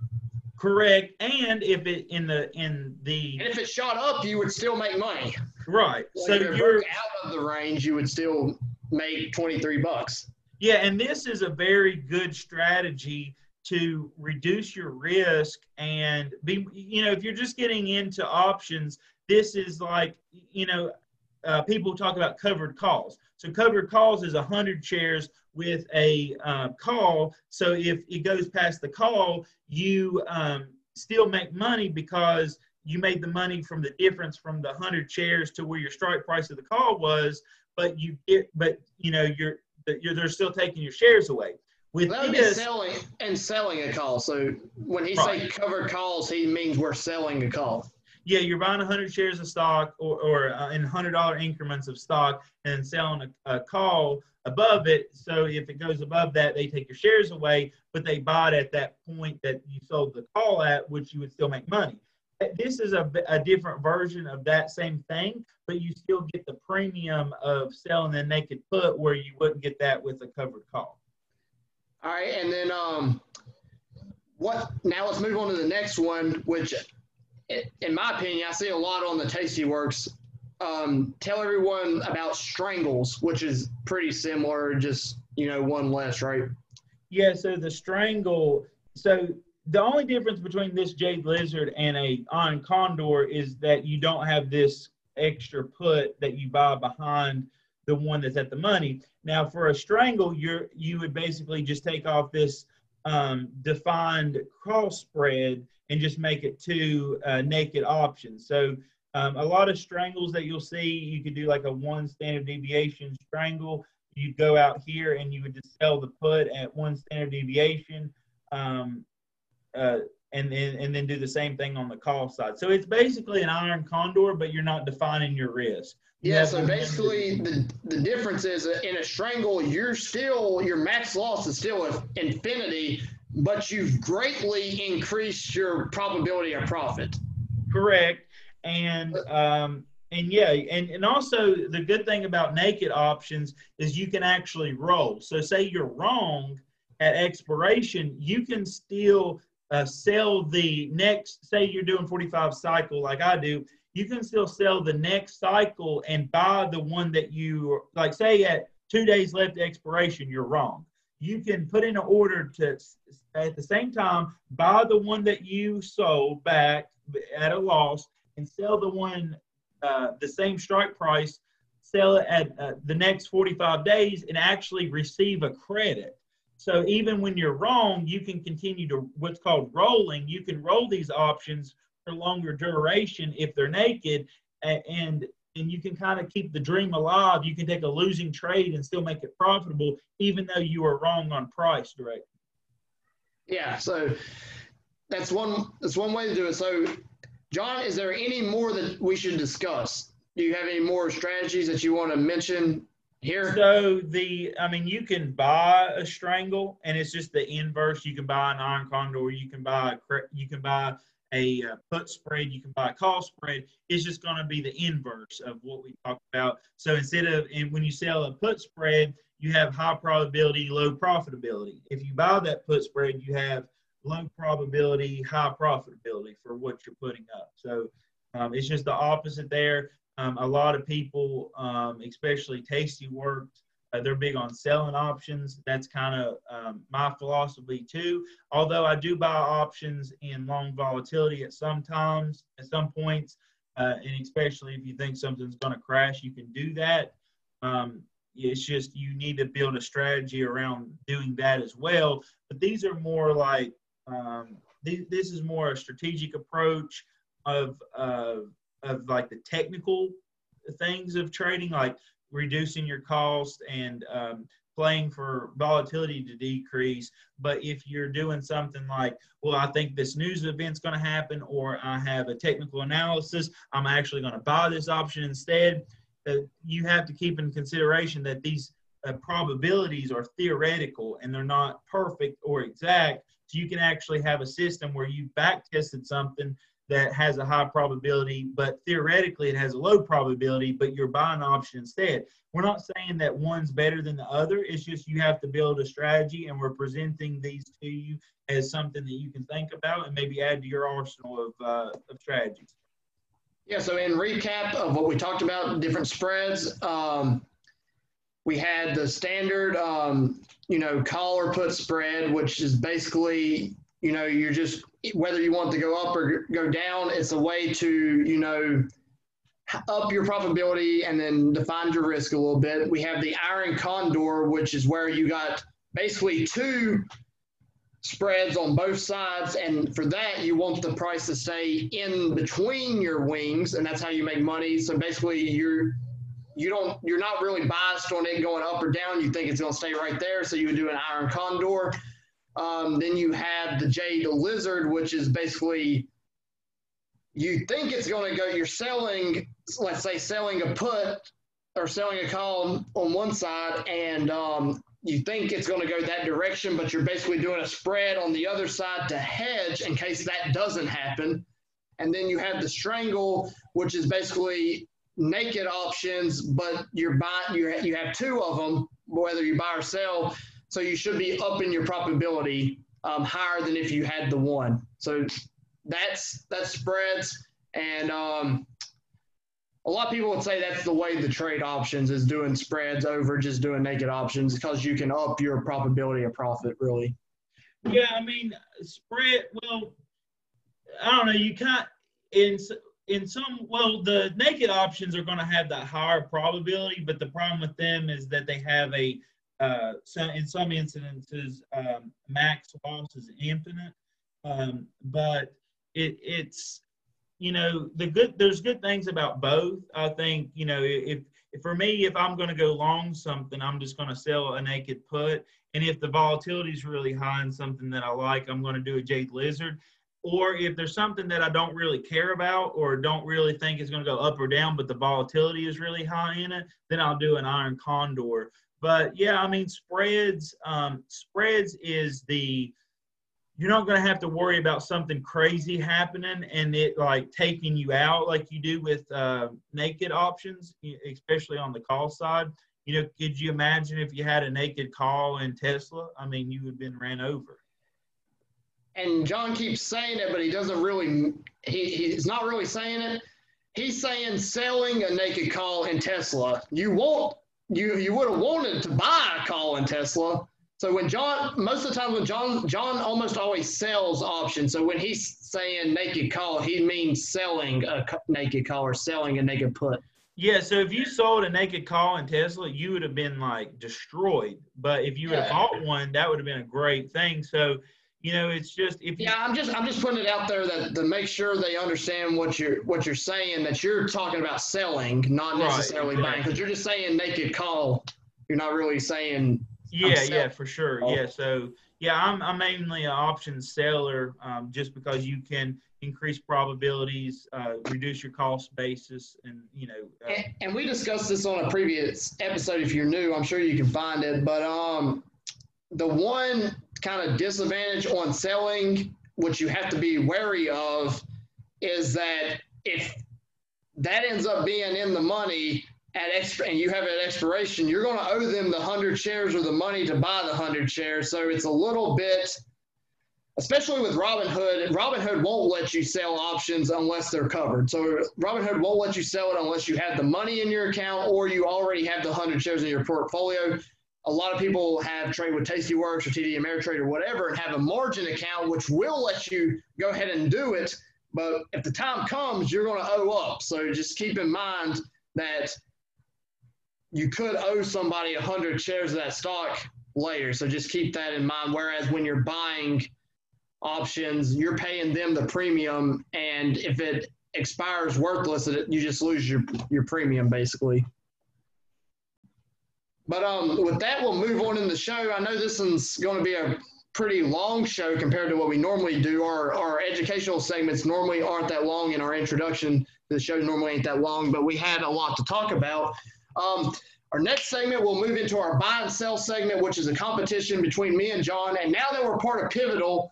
Correct. And if it in the in the and if it shot up, you would still make money. Right. So you're out of the range, you would still make twenty three bucks. Yeah, and this is a very good strategy to reduce your risk and be you know if you're just getting into options this is like you know uh, people talk about covered calls so covered calls is 100 shares with a uh, call. So if it goes past the call, you um, still make money because you made the money from the difference from the 100 shares to where your strike price of the call was, but you get, but you know, you're, you're they're still taking your shares away. With would be selling and selling a call. So when he right. say covered calls, he means we're selling a call. Yeah, you're buying 100 shares of stock or, or uh, in $100 increments of stock and selling a, a call above it. So if it goes above that, they take your shares away, but they bought at that point that you sold the call at, which you would still make money. This is a, a different version of that same thing, but you still get the premium of selling the naked put where you wouldn't get that with a covered call. All right, and then um, what? Now let's move on to the next one, which, in my opinion, I see a lot on the Tastyworks. Um, tell everyone about strangles, which is pretty similar, just you know, one less, right? Yeah. So the strangle. So the only difference between this jade lizard and a iron condor is that you don't have this extra put that you buy behind the one that's at the money. Now, for a strangle, you're you would basically just take off this um, defined cross spread and just make it two uh, naked options. So um, a lot of strangles that you'll see, you could do like a one standard deviation strangle. You'd go out here and you would just sell the put at one standard deviation. Um, uh, and then and then do the same thing on the call side. So it's basically an iron condor, but you're not defining your risk. Yeah, so basically the the difference is in a strangle, you're still your max loss is still infinity, but you've greatly increased your probability of profit. Correct, and um, and yeah, and and also the good thing about naked options is you can actually roll. So say you're wrong at expiration, you can still uh, sell the next, say you're doing 45 cycle like I do, you can still sell the next cycle and buy the one that you, like say at two days left expiration, you're wrong. You can put in an order to, at the same time, buy the one that you sold back at a loss and sell the one, uh, the same strike price, sell it at uh, the next 45 days and actually receive a credit. So even when you're wrong, you can continue to what's called rolling. You can roll these options for longer duration if they're naked, and and you can kind of keep the dream alive. You can take a losing trade and still make it profitable, even though you are wrong on price, direct. Yeah. So that's one that's one way to do it. So, John, is there any more that we should discuss? Do you have any more strategies that you want to mention here? So the, I mean, you can buy a strangle, and it's just the inverse. You can buy an iron condor. You can buy a, you can buy a uh, put spread. You can buy a call spread. It's just going to be the inverse of what we talked about. So instead of, and when you sell a put spread, you have high probability, low profitability. If you buy that put spread, you have low probability, high profitability for what you're putting up. So um, it's just the opposite there. Um, a lot of people, um, especially Tastyworks, uh, they're big on selling options. That's kind of um, my philosophy too. Although I do buy options in long volatility at some times, at some points, uh, and especially if you think something's going to crash, you can do that. Um, it's just you need to build a strategy around doing that as well. But these are more like um, th- this is more a strategic approach of uh, of like the technical things of trading, like reducing your cost and um, playing for volatility to decrease. But if you're doing something like, well, I think this news event's going to happen, or I have a technical analysis, I'm actually going to buy this option instead. Uh, you have to keep in consideration that these uh, probabilities are theoretical and they're not perfect or exact. So you can actually have a system where you back tested something that has a high probability, but theoretically it has a low probability, but you're buying an option instead. We're not saying that one's better than the other. It's just you have to build a strategy, and we're presenting these to you as something that you can think about and maybe add to your arsenal of, uh, of strategies. Yeah, so in recap of what we talked about, different spreads, um, we had the standard, um, you know, call or put spread, which is basically, you know, you're just whether you want to go up or go down, it's a way to, you know, up your probability and then define your risk a little bit. We have the iron condor, which is where you got basically two spreads on both sides. And for that, you want the price to stay in between your wings, and that's how you make money. So basically, you're you don't you're not really biased on it going up or down. You think it's going to stay right there, so you would do an iron condor. Um, then you have the jade lizard, which is basically you think it's going to go. You're selling, let's say, selling a put or selling a call on one side, and um, you think it's going to go that direction, but you're basically doing a spread on the other side to hedge in case that doesn't happen. And then you have the strangle, which is basically naked options, but you're buying you you have two of them, whether you buy or sell. So you should be up in your probability um, higher than if you had the one. So that's that spreads, and um, a lot of people would say that's the way the trade options is doing spreads over just doing naked options because you can up your probability of profit really. Yeah, I mean spread. Well, I don't know. You can't in in some. Well, the naked options are going to have that higher probability, but the problem with them is that they have a uh, so in some instances um, max loss is infinite, um, but it, it's you know the good there's good things about both. I think you know if, if for me if i'm going to go long something i'm just going to sell a naked put and if the volatility is really high in something that i like i'm going to do a jade lizard. Or if there's something that i don't really care about or don't really think is going to go up or down but the volatility is really high in it then i'll do an iron condor but yeah i mean spreads um, spreads is the you're not going to have to worry about something crazy happening and it like taking you out like you do with uh, naked options, especially on the call side. You know, could you imagine if you had a naked call in Tesla? I mean, you would have been ran over. And John keeps saying it, but he doesn't really. He, he's not really saying it. He's saying selling a naked call in Tesla. You won't. You you would have wanted to buy a call in Tesla so when John, most of the time when John, John almost always sells options. So when he's saying naked call, he means selling a naked call or selling a naked put. Yeah. So if you sold a naked call in Tesla, you would have been like destroyed. But if you would have bought one, that would have been a great thing. So you know, it's just if yeah, I'm just I'm just putting it out there that to make sure they understand what you're what you're saying that you're talking about selling, not necessarily right, buying, because you're just saying naked call. You're not really saying yeah, yeah, for sure. Oh. Yeah, so yeah, I'm I'm mainly an option seller, um, just because you can increase probabilities, uh, reduce your cost basis, and you know. Uh, and, and, we discussed this on a previous episode. If you're new, I'm sure you can find it. But um, the one kind of disadvantage on selling, which you have to be wary of, is that if that ends up being in the money, at and you have an expiration, you're going to owe them the 100 shares or the money to buy the 100 shares. So it's a little bit, especially with Robinhood, Robinhood won't let you sell options unless they're covered. So Robinhood won't let you sell it unless you have the money in your account or you already have the 100 shares in your portfolio. A lot of people have trade with Tastyworks or TD Ameritrade or whatever and have a margin account, which will let you go ahead and do it. But if the time comes, you're going to owe up. So just keep in mind that you could owe somebody 100 shares of that stock later. So just keep that in mind. Whereas when you're buying options, you're paying them the premium, and if it expires worthless, you just lose your your premium basically. But um, with that, we'll move on in the show. I know this is going to be a pretty long show compared to what we normally do. Our our educational segments normally aren't that long in our introduction. The show normally ain't that long, but we had a lot to talk about. Um, our next segment, we'll move into our buy and sell segment, which is a competition between me and John. And now that we're part of Pivotal,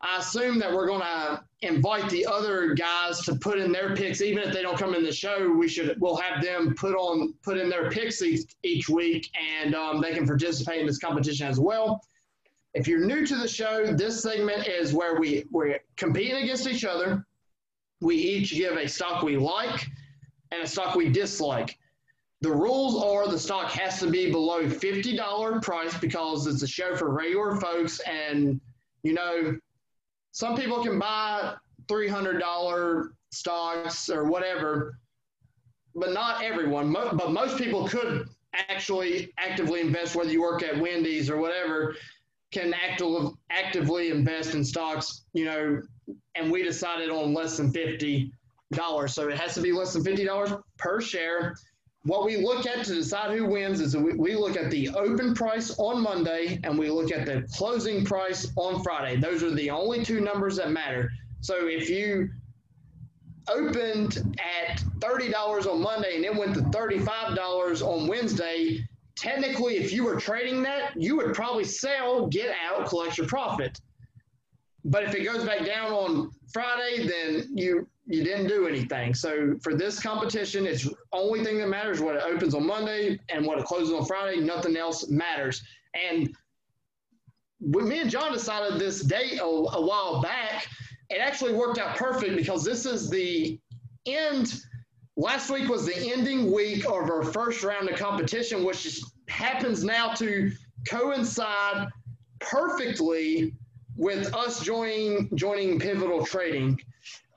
I assume that we're going to invite the other guys to put in their picks, even if they don't come in the show. We should we'll have them put on put in their picks each, each week, and um, they can participate in this competition as well. If you're new to the show, this segment is where we we're competing against each other. We each give a stock we like and a stock we dislike. The rules are the stock has to be below $50 price because it's a show for regular folks. And, you know, some people can buy $300 stocks or whatever, but not everyone. But most people could actually actively invest, whether you work at Wendy's or whatever, can actively actively invest in stocks, you know, and we decided on less than fifty dollars. So it has to be less than fifty dollars per share. What we look at to decide who wins is we, look at the open price on Monday and we look at the closing price on Friday. Those are the only two numbers that matter. So if you opened at $30 on Monday and it went to $35 on Wednesday, technically, if you were trading that, you would probably sell, get out, collect your profit. But if it goes back down on Friday, then you you didn't do anything. So for this competition, it's only thing that matters what it opens on Monday and what it closes on Friday. Nothing else matters. And when me and John decided this date a, a while back, it actually worked out perfect because this is the end. Last week was the ending week of our first round of competition, which just happens now to coincide perfectly with us joining joining Pivotal Trading.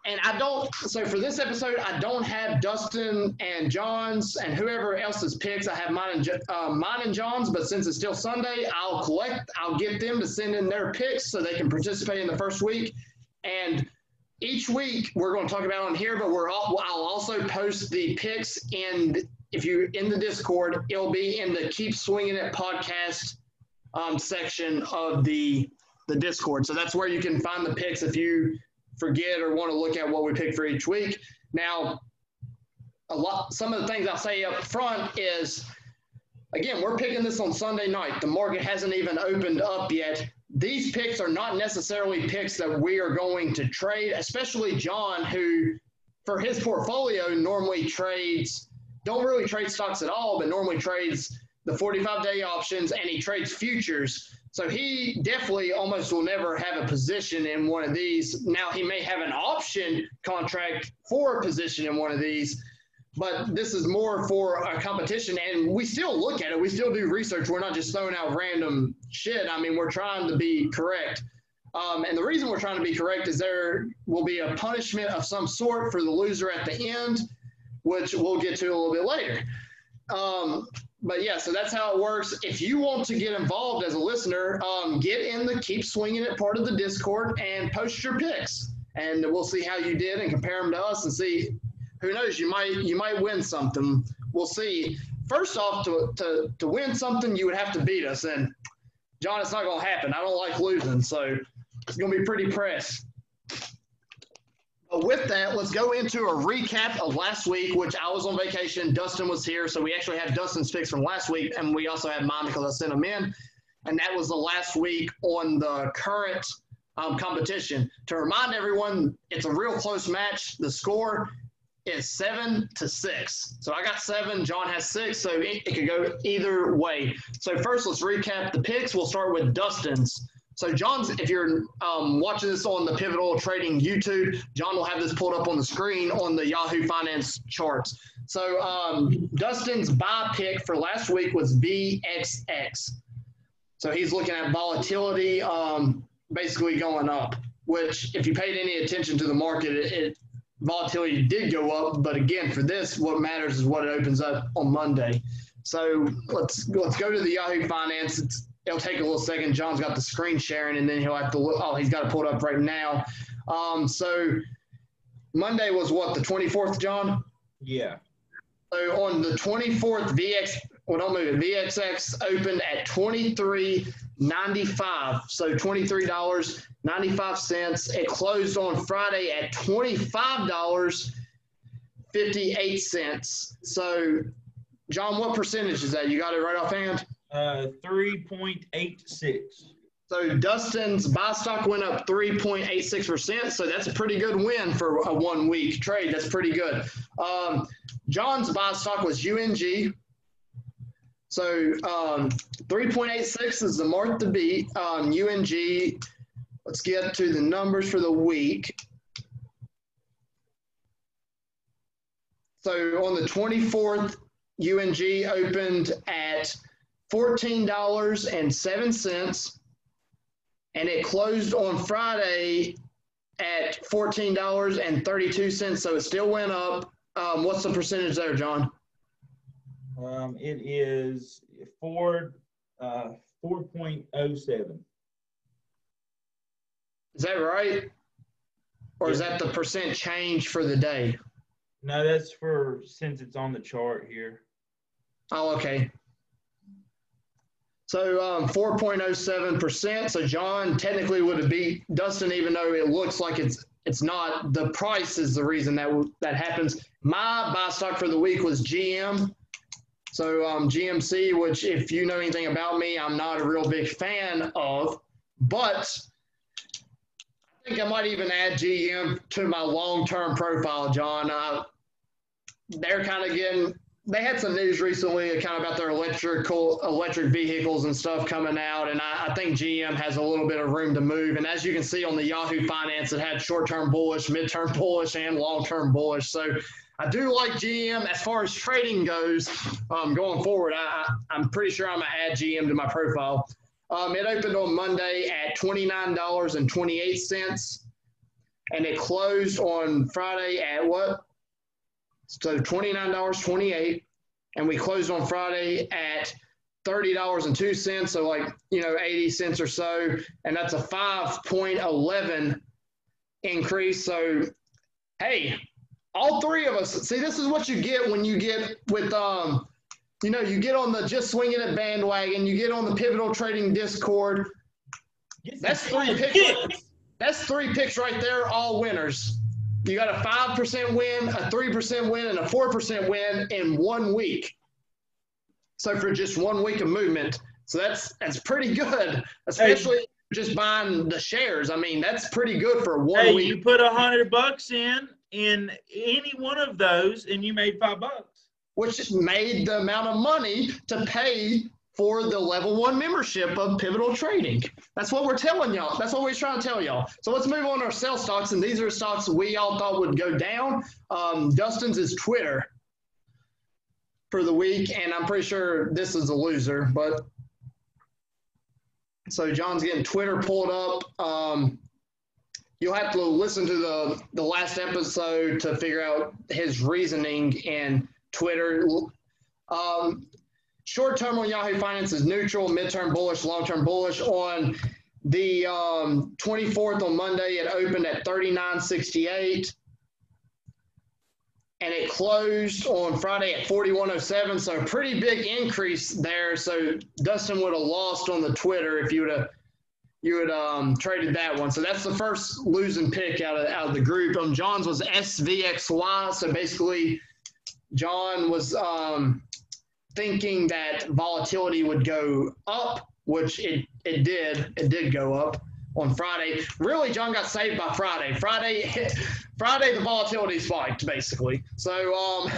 And I don't. So for this episode, I don't have Dustin and John's and whoever else's picks. I have mine and uh, mine and John's. But since it's still Sunday, I'll collect. I'll get them to send in their picks so they can participate in the first week. And each week we're going to talk about on here, but we're all, I'll also post the picks in if you're in the Discord. It'll be in the Keep Swinging It podcast um, section of the the Discord. So that's where you can find the picks if you forget or want to look at what we pick for each week. Now, a lot some of the things I'll say up front is again, we're picking this on Sunday night. The market hasn't even opened up yet. These picks are not necessarily picks that we are going to trade, especially John, who for his portfolio normally trades, don't really trade stocks at all, but normally trades the 45 day options and he trades futures. So he definitely almost will never have a position in one of these. Now he may have an option contract for a position in one of these, but this is more for a competition. And we still look at it. We still do research. We're not just throwing out random shit. I mean, we're trying to be correct. Um, and the reason we're trying to be correct is there will be a punishment of some sort for the loser at the end, which we'll get to a little bit later. Um, but yeah, so that's how it works. If you want to get involved as a listener, um, get in the keep swinging it part of the Discord and post your picks, and we'll see how you did and compare them to us and see. Who knows? You might you might win something. We'll see. First off, to to to win something, you would have to beat us, and John, it's not going to happen. I don't like losing, so it's going to be pretty press. But with that, let's go into a recap of last week, which I was on vacation. Dustin was here, so we actually have Dustin's picks from last week, and we also mine because I sent them in. And that was the last week on the current um, competition. To remind everyone, it's a real close match. The score is seven to six. So I got seven. John has six. So it, it could go either way. So first, let's recap the picks. We'll start with Dustin's. So John's, if you're um, watching this on the Pivotal Trading YouTube, John will have this pulled up on the screen on the Yahoo Finance charts. So um, Dustin's buy pick for last week was VXX. So he's looking at volatility um, basically going up, which if you paid any attention to the market, it, it volatility did go up. But again, for this, what matters is what it opens up on Monday. So let's let's go to the Yahoo Finance. It's it'll take a little second. John's got the screen sharing, and then he'll have to look. Oh, he's got to pull it up right now. Um, so Monday was what the 24th, John? Yeah. So on the 24th, VX, well, don't move it. VXX opened at 23.95. So $23.95. It closed on Friday at $25.58. So, John, what percentage is that? You got it right offhand? Uh, 3.86. So Dustin's buy stock went up 3.86%. So that's a pretty good win for a one week trade. That's pretty good. Um, John's buy stock was UNG. So um, 3.86 is the mark to beat. Um, UNG, let's get to the numbers for the week. So on the 24th, UNG opened at $14.07 and it closed on Friday at $14.32 so it still went up um, what's the percentage there John um, it is four uh, 4.07 Is that right? Or is that the percent change for the day? No, that's for since it's on the chart here. Oh, okay. So um, 4.07%. So John technically would have beat Dustin, even though it looks like it's it's not. The price is the reason that that happens. My buy stock for the week was GM. So um, GMC, which if you know anything about me, I'm not a real big fan of, but I think I might even add GM to my long-term profile, John. Uh, they're kind of getting they had some news recently kind of about their electrical electric vehicles and stuff coming out, and I, I, think GM has a little bit of room to move. And as you can see on the Yahoo Finance, it had short-term bullish, mid-term bullish, and long-term bullish. So I do like GM as far as trading goes. Um, going forward, I, i'm pretty sure I'm gonna add GM to my profile. Um, it opened on Monday at twenty nine dollars and twenty eight cents, and it closed on Friday at what? So $29.28. And we closed on Friday at $30.02. So, like, you know, 80 cents or so. And that's a 5.11 increase. So, hey, all three of us, see, this is what you get when you get with, um, you know, you get on the just swinging it bandwagon, you get on the pivotal trading discord. That's three picks. That's three picks right there, all winners. You got a 5% win, a 3% win, and a 4% win in one week. So for just one week of movement. So that's that's pretty good, especially hey, just buying the shares. I mean, that's pretty good for one hey, week. You put a hundred bucks in in any one of those and you made five bucks. Which made the amount of money to pay for the level one membership of Pivotal Trading. That's what we're telling y'all. That's what we're trying to tell y'all. So let's move on to our sell stocks. And these are stocks we all thought would go down. Um, Dustin's is Twitter for the week. And I'm pretty sure this is a loser. But so John's getting Twitter pulled up. Um, you'll have to listen to the, the last episode to figure out his reasoning in Twitter. Um, short term on Yahoo Finance is neutral, midterm bullish, long term bullish. On the um, 24th on Monday, it opened at 39.68 and it closed on Friday at 41.07. So pretty big increase there. So Dustin would have lost on the Twitter if you would have you would um, traded that one. So that's the first losing pick out of out of the group. Um, John's was SVXY. So basically, John was um, thinking that volatility would go up, which it, it did. It did go up on Friday. Really, John got saved by Friday. Friday, Friday, the volatility spiked basically. So, um,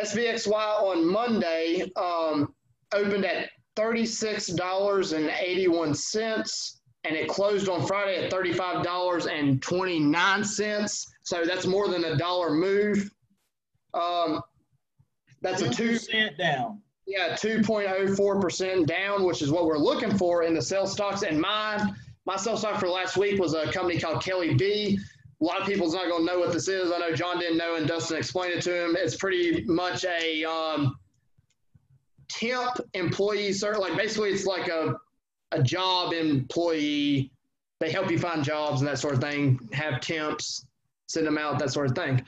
SVXY on Monday um, opened at thirty-six dollars and eighty-one cents, and it closed on Friday at thirty-five dollars and twenty-nine cents. So that's more than a dollar move. Um, that's 2%. a two percent down. Yeah, two point oh four percent down, which is what we're looking for in the sell stocks. And mine, my sell stock for last week was a company called Kelly B. A lot of people's not going to know what this is. I know John didn't know, and Dustin explained it to him. It's pretty much a um, temp employee, sir. Like basically, it's like a a job employee. They help you find jobs and that sort of thing. Have temps, send them out, that sort of thing.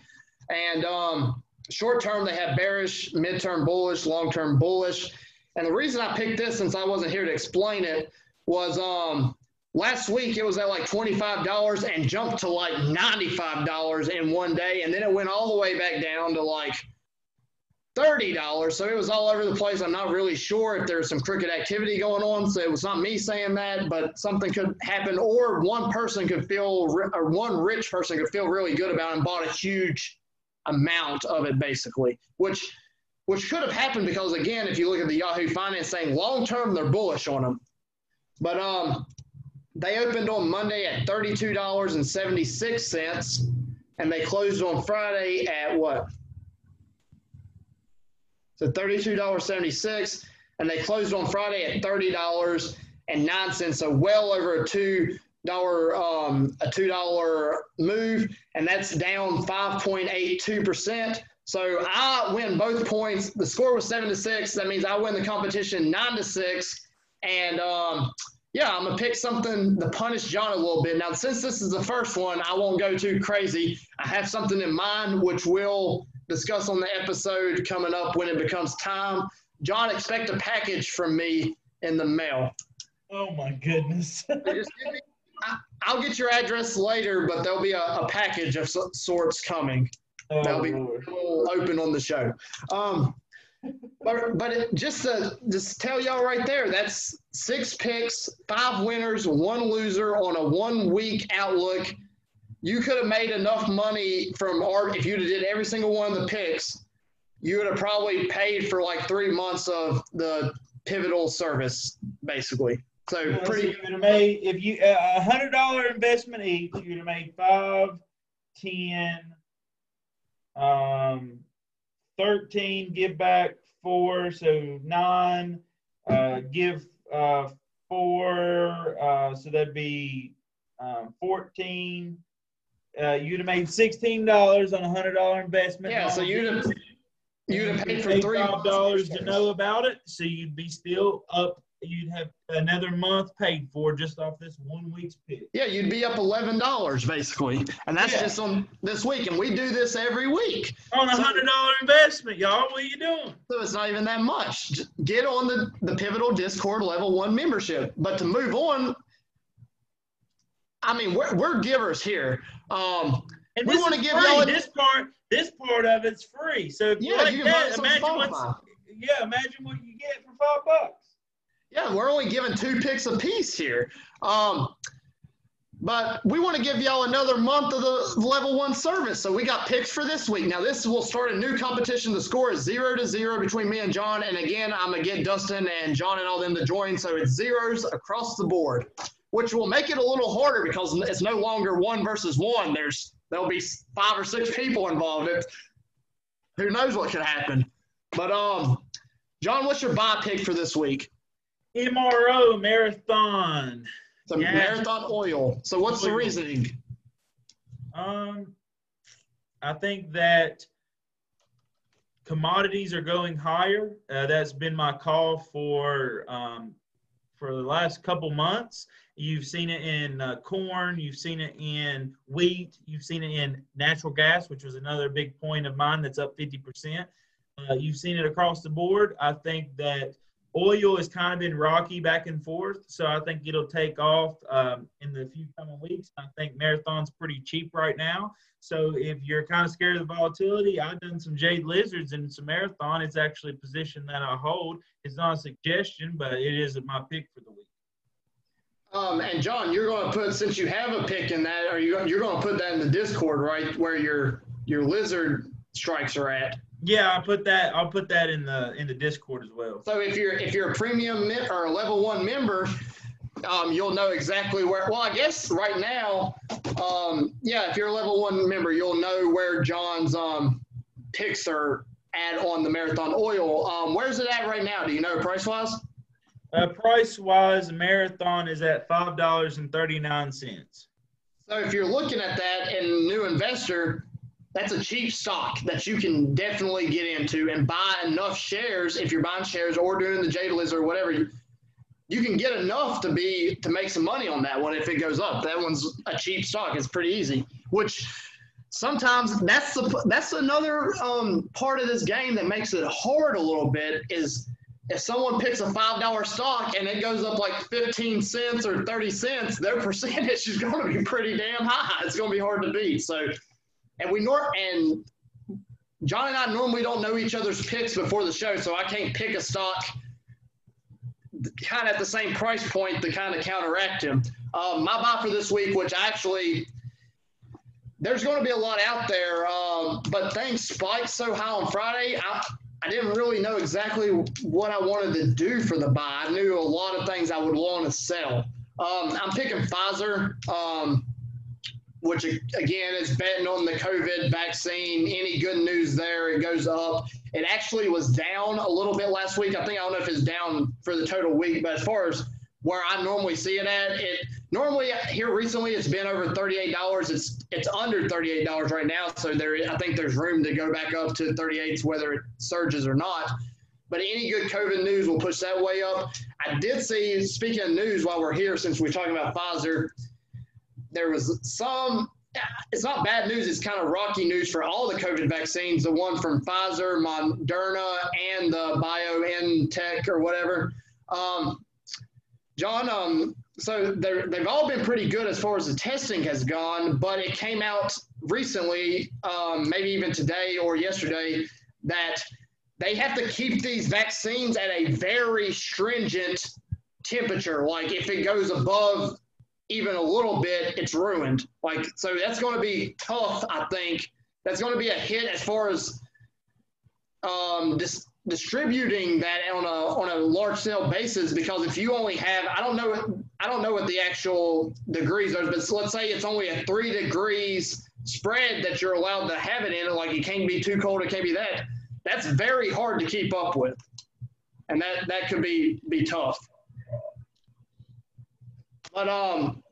And um, short term, they have bearish, midterm bullish, long term bullish. And the reason I picked this, since I wasn't here to explain it, was um, last week it was at like $25 and jumped to like $95 in one day. And then it went all the way back down to like $30. So it was all over the place. I'm not really sure if there's some crooked activity going on. So it was not me saying that, but something could happen, or one person could feel, or one rich person could feel really good about and bought a huge amount of it basically, which which could have happened because again, if you look at the Yahoo Finance saying long term they're bullish on them, but um, they opened on Monday at thirty two dollars and seventy six cents, and they closed on Friday at what? So thirty two dollars seventy six, and they closed on Friday at thirty dollars and nine cents, so well over a two dollar um, a two dollar move, and that's down five point eight two percent. So I win both points. The score was seven to six. That means I win the competition nine to six. And um, yeah, I'm gonna pick something to punish John a little bit. Now, since this is the first one, I won't go too crazy. I have something in mind which we'll discuss on the episode coming up when it becomes time. John, expect a package from me in the mail. Oh my goodness. me, I, will get your address later, but there'll be a, a package of sorts coming. Oh, That'll be open on the show. Um, but but it, just to just tell y'all right there, that's six picks, five winners, one loser on a one week outlook. You could have made enough money from art if you'd have did every single one of the picks. You would have probably paid for like three months of the pivotal service, basically. So yeah, pretty. So you would have made if you a hundred dollar investment each. You would have made five, ten, um, 13, give back four, so nine, uh, give uh, four, uh, so that'd be um, 14. Uh, you'd have made $16 on a $100 investment. Yeah, so you'd have, you'd have paid for three dollars to know about it, so you'd be still up you'd have another month paid for just off this one week's pick. Yeah, you'd be up eleven dollars basically, and that's yeah. just on this week. And we do this every week on a hundred dollar so, investment, y'all. What are you doing? So it's not even that much. Just get on the the Pivotal Discord level one membership. But to move on, I mean, we're we're givers here. Um, and we want to give y'all this part. This part of it's free. So yeah, like you can that, imagine what's yeah, imagine what you get for five bucks. Yeah, we're only giving two picks a piece here. Um, but we want to give y'all another month of the level one service. So we got picks for this week. Now this will start a new competition. The score is zero to zero between me and John. And again, I'm gonna get Dustin and John and all them to join. So it's zeros across the board, which will make it a little harder because it's no longer one versus one. There's there'll be five or six people involved. It, who knows what could happen? But um, John, what's your buy pick for this week? MRO marathon. The yeah. marathon oil. So what's the reasoning? Um, I think that commodities are going higher. Uh, that's been my call for um, for the last couple months. You've seen it in uh, corn. You've seen it in wheat. You've seen it in natural gas, which was another big point of mine. That's up 50%. Uh, you've seen it across the board. I think that Oil has kind of been rocky back and forth, so I think it'll take off um, in the few coming weeks. I think Marathon's pretty cheap right now, so if you're kind of scared of the volatility, I've done some Jade Lizards and some Marathon. It's actually a position that I hold. It's not a suggestion, but it is my pick for the week. Um, and John, you're going to put since you have a pick in that, are you you're going to put that in the Discord, right, where your your lizard strikes are at? Yeah, I'll put that. I'll put that in the in the Discord as well. So if you're if you're a premium or a level one member, um, you'll know exactly where. Well, I guess right now, um, yeah, if you're a level one member, you'll know where John's um, picks are at on the marathon oil. Um, where's it at right now? Do you know price wise? Uh, price wise, marathon is at five dollars and thirty nine cents. So if you're looking at that and new investor, that's a cheap stock that you can definitely get into and buy enough shares if you're buying shares or doing the Jade Lizards or whatever. You, you can get enough to be to make some money on that one if it goes up. That one's a cheap stock. It's pretty easy. Which sometimes that's the that's another um, part of this game that makes it hard a little bit is if someone picks a five dollar stock and it goes up like 15 cents or 30 cents, their percentage is going to be pretty damn high. It's going to be hard to beat. So and we nor and John and I normally don't know each other's picks before the show, so I can't pick a stock kind of at the same price point to kind of counteract him. Um, my buy for this week, which actually there's going to be a lot out there, um, but things spiked so high on Friday. I, I didn't really know exactly what I wanted to do for the buy. I knew a lot of things I would want to sell. Um, I'm picking Pfizer. Um, which again is betting on the COVID vaccine. Any good news there, it goes up. It actually was down a little bit last week. I think I don't know if it's down for the total week, but as far as where I normally see it at, it normally here recently it's been over thirty-eight dollars. It's it's under thirty-eight dollars right now, so there I think there's room to go back up to 38s whether it surges or not. but any good COVID news will push that way up. I did see, speaking of news, while we're here, since we're talking about Pfizer, there was some. It's not bad news. It's kind of rocky news for all the COVID vaccines. The one from Pfizer, Moderna, and the BioNTech or whatever. Um, John, um, so they've all been pretty good as far as the testing has gone, but it came out recently, um, maybe even today or yesterday, that they have to keep these vaccines at a very stringent temperature. Like if it goes above even a little bit, it's ruined. Like so that's going to be tough. I think that's going to be a hit as far as um, dis- distributing that on a on a large scale basis. Because if you only have, I don't know, I don't know what the actual degrees are, but let's say it's only a three degrees spread that you're allowed to have it in. Like it can't be too cold, it can't be that that's very hard to keep up with. And that, that could be, be tough. But um,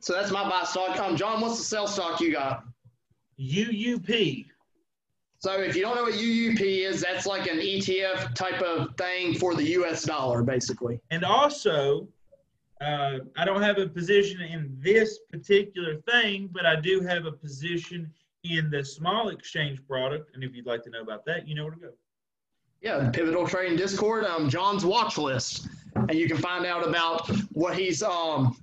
so that's my buy stock. Um, John, what's the sell stock you got? UUP. So if you don't know what UUP is, that's like an ETF type of thing for the U.S. dollar, basically. And also, uh, I don't have a position in this particular thing, but I do have a position in the small exchange product. And if you'd like to know about that, you know where to go. Yeah, Pivotal Trading Discord, um, John's watch list, and you can find out about what he's um,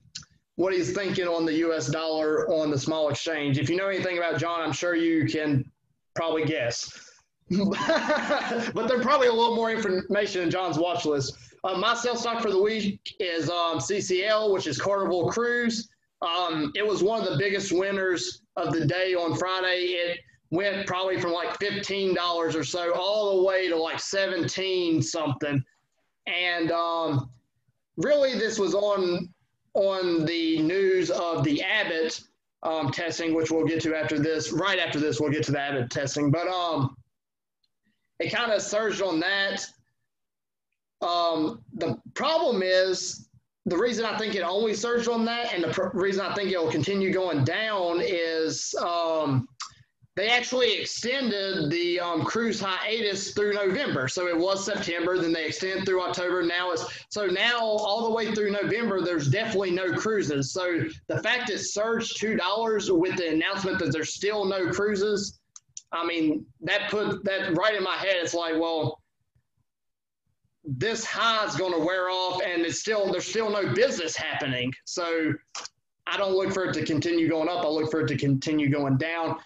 what he's thinking on the U.S. dollar on the small exchange. If you know anything about John, I'm sure you can probably guess. but there's probably a little more information in John's watch list. Uh, my sell stock for the week is um, CCL, which is Carnival Cruise. Um, it was one of the biggest winners of the day on Friday. It went probably from like $15 or so all the way to like 17 something. And um, really, this was on on the news of the Abbott um, testing, which we'll get to after this. Right after this, we'll get to the Abbott testing. But um, it kind of surged on that. Um, the problem is the reason I think it only surged on that, and the reason I think it will continue going down is um, they actually extended the um, cruise hiatus through November. So it was September, then they extend through October. Now it's so now all the way through November, there's definitely no cruises. So the fact it surged two dollars with the announcement that there's still no cruises, I mean that put that right in my head. It's like, well, this high is going to wear off and it's still there's still no business happening so i don't look for it to continue going up i look for it to continue going down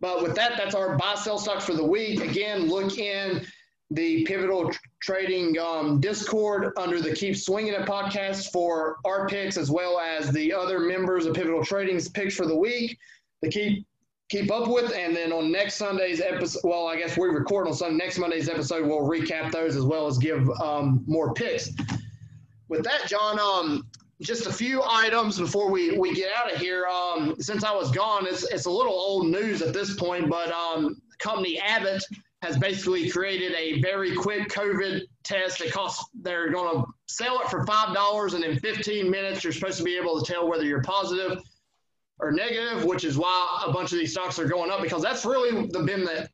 but with that that's our buy sell stocks for the week again look in the pivotal trading um, discord under the keep swinging it podcast for our picks as well as the other members of pivotal trading's picks for the week the keep keep up with. And then on next Sunday's episode, well, I guess we record on Sunday. Next Monday's episode, we'll recap those as well as give um, more picks. With that, John, um, just a few items before we, we get out of here. Um, since I was gone, it's, it's a little old news at this point, but um, company Abbott has basically created a very quick COVID test. It costs, they're going to sell it for $5 and in 15 minutes, you're supposed to be able to tell whether you're positive or negative, which is why a bunch of these stocks are going up because that's really the, been the.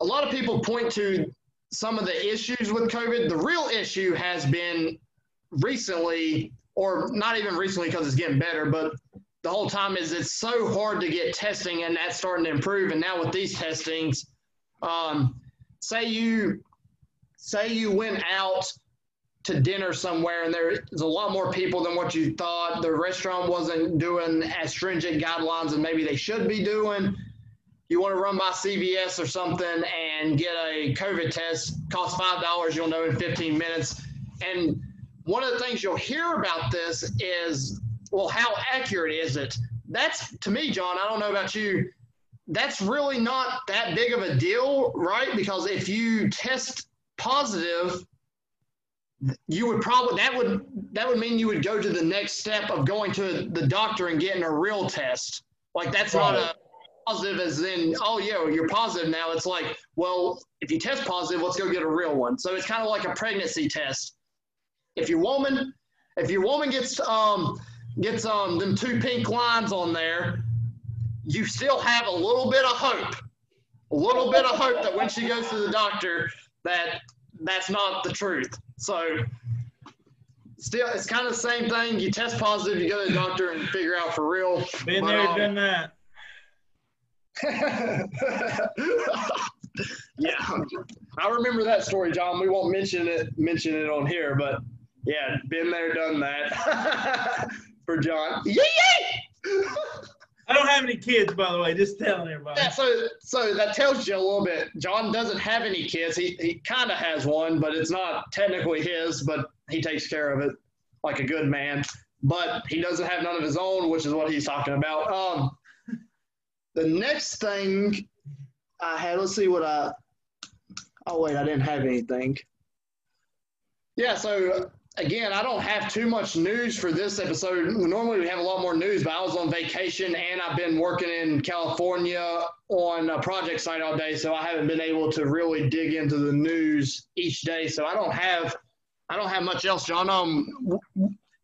A lot of people point to some of the issues with COVID. The real issue has been recently, or not even recently because it's getting better, but the whole time is it's so hard to get testing and that's starting to improve. And now with these testings, um, say you say you went out to dinner somewhere and there's a lot more people than what you thought. The restaurant wasn't doing as stringent guidelines and maybe they should be doing. You want to run by CVS or something and get a COVID test, costs five dollars. You'll know in 15 minutes. And one of the things you'll hear about this is, well, how accurate is it? That's to me, John. I don't know about you. That's really not that big of a deal, right? Because if you test positive you would probably that would that would mean you would go to the next step of going to the doctor and getting a real test. Like that's right. not a positive as in oh yeah you're positive now. It's like well if you test positive let's go get a real one. So it's kind of like a pregnancy test. If your woman if your woman gets um gets um them two pink lines on there, you still have a little bit of hope, a little bit of hope that when she goes to the doctor that that's not the truth. So still, it's kind of the same thing. You test positive, you go to the doctor and figure out for real. Been But, there, um, done that. yeah, I remember that story, John. We won't mention it mention it on here, but yeah, been there, done that for John. Yay! yay! I don't have any kids, by the way. Just telling everybody. Yeah, so so that tells you a little bit. John doesn't have any kids. He he kind of has one, but it's not technically his. But he takes care of it like a good man. But he doesn't have none of his own, which is what he's talking about. Um, the next thing I had. Let's see what I. Oh wait, I didn't have anything. Yeah, so again, I don't have too much news for this episode. Normally we have a lot more news, but I was on vacation and I've been working in California on a project site all day, so I haven't been able to really dig into the news each day. So I don't have, I don't have much else, John. Um,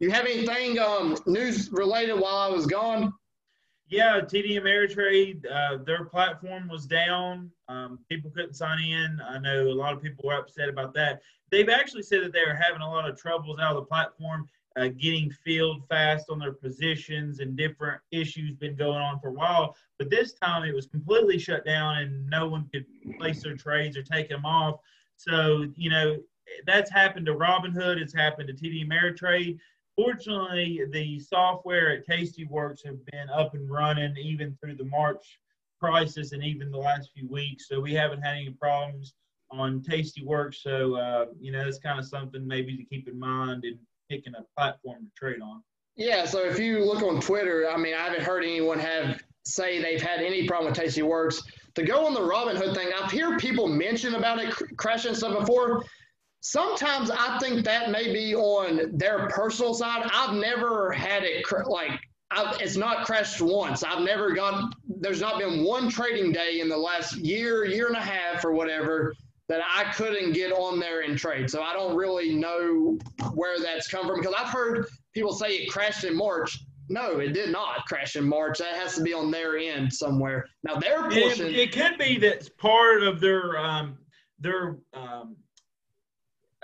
you have anything um news related while I was gone? Yeah, TD Ameritrade, uh, their platform was down. Um, people couldn't sign in. I know a lot of people were upset about that. They've actually said that they are having a lot of troubles out of the platform, uh, getting filled fast on their positions and different issues been going on for a while. But this time it was completely shut down and no one could place their trades or take them off. So, you know, that's happened to Robinhood. It's happened to TD Ameritrade. Fortunately, the software at Tastyworks have been up and running even through the March crisis and even the last few weeks. So we haven't had any problems on Tastyworks. So uh, you know, that's kind of something maybe to keep in mind in picking a platform to trade on. Yeah, so if you look on Twitter, I mean, I haven't heard anyone have say they've had any problem with Tastyworks. To go on the Robinhood thing, I've heard people mention about it cr- crashing stuff before. Sometimes I think that may be on their personal side. I've never had it cr- like I've, it's not crashed once. I've never got. There's not been one trading day in the last year, year and a half, or whatever that I couldn't get on there and trade. So I don't really know where that's come from because I've heard people say it crashed in March. No, it did not crash in March. That has to be on their end somewhere. Now their It, portion. it could be that's part of their um, their um,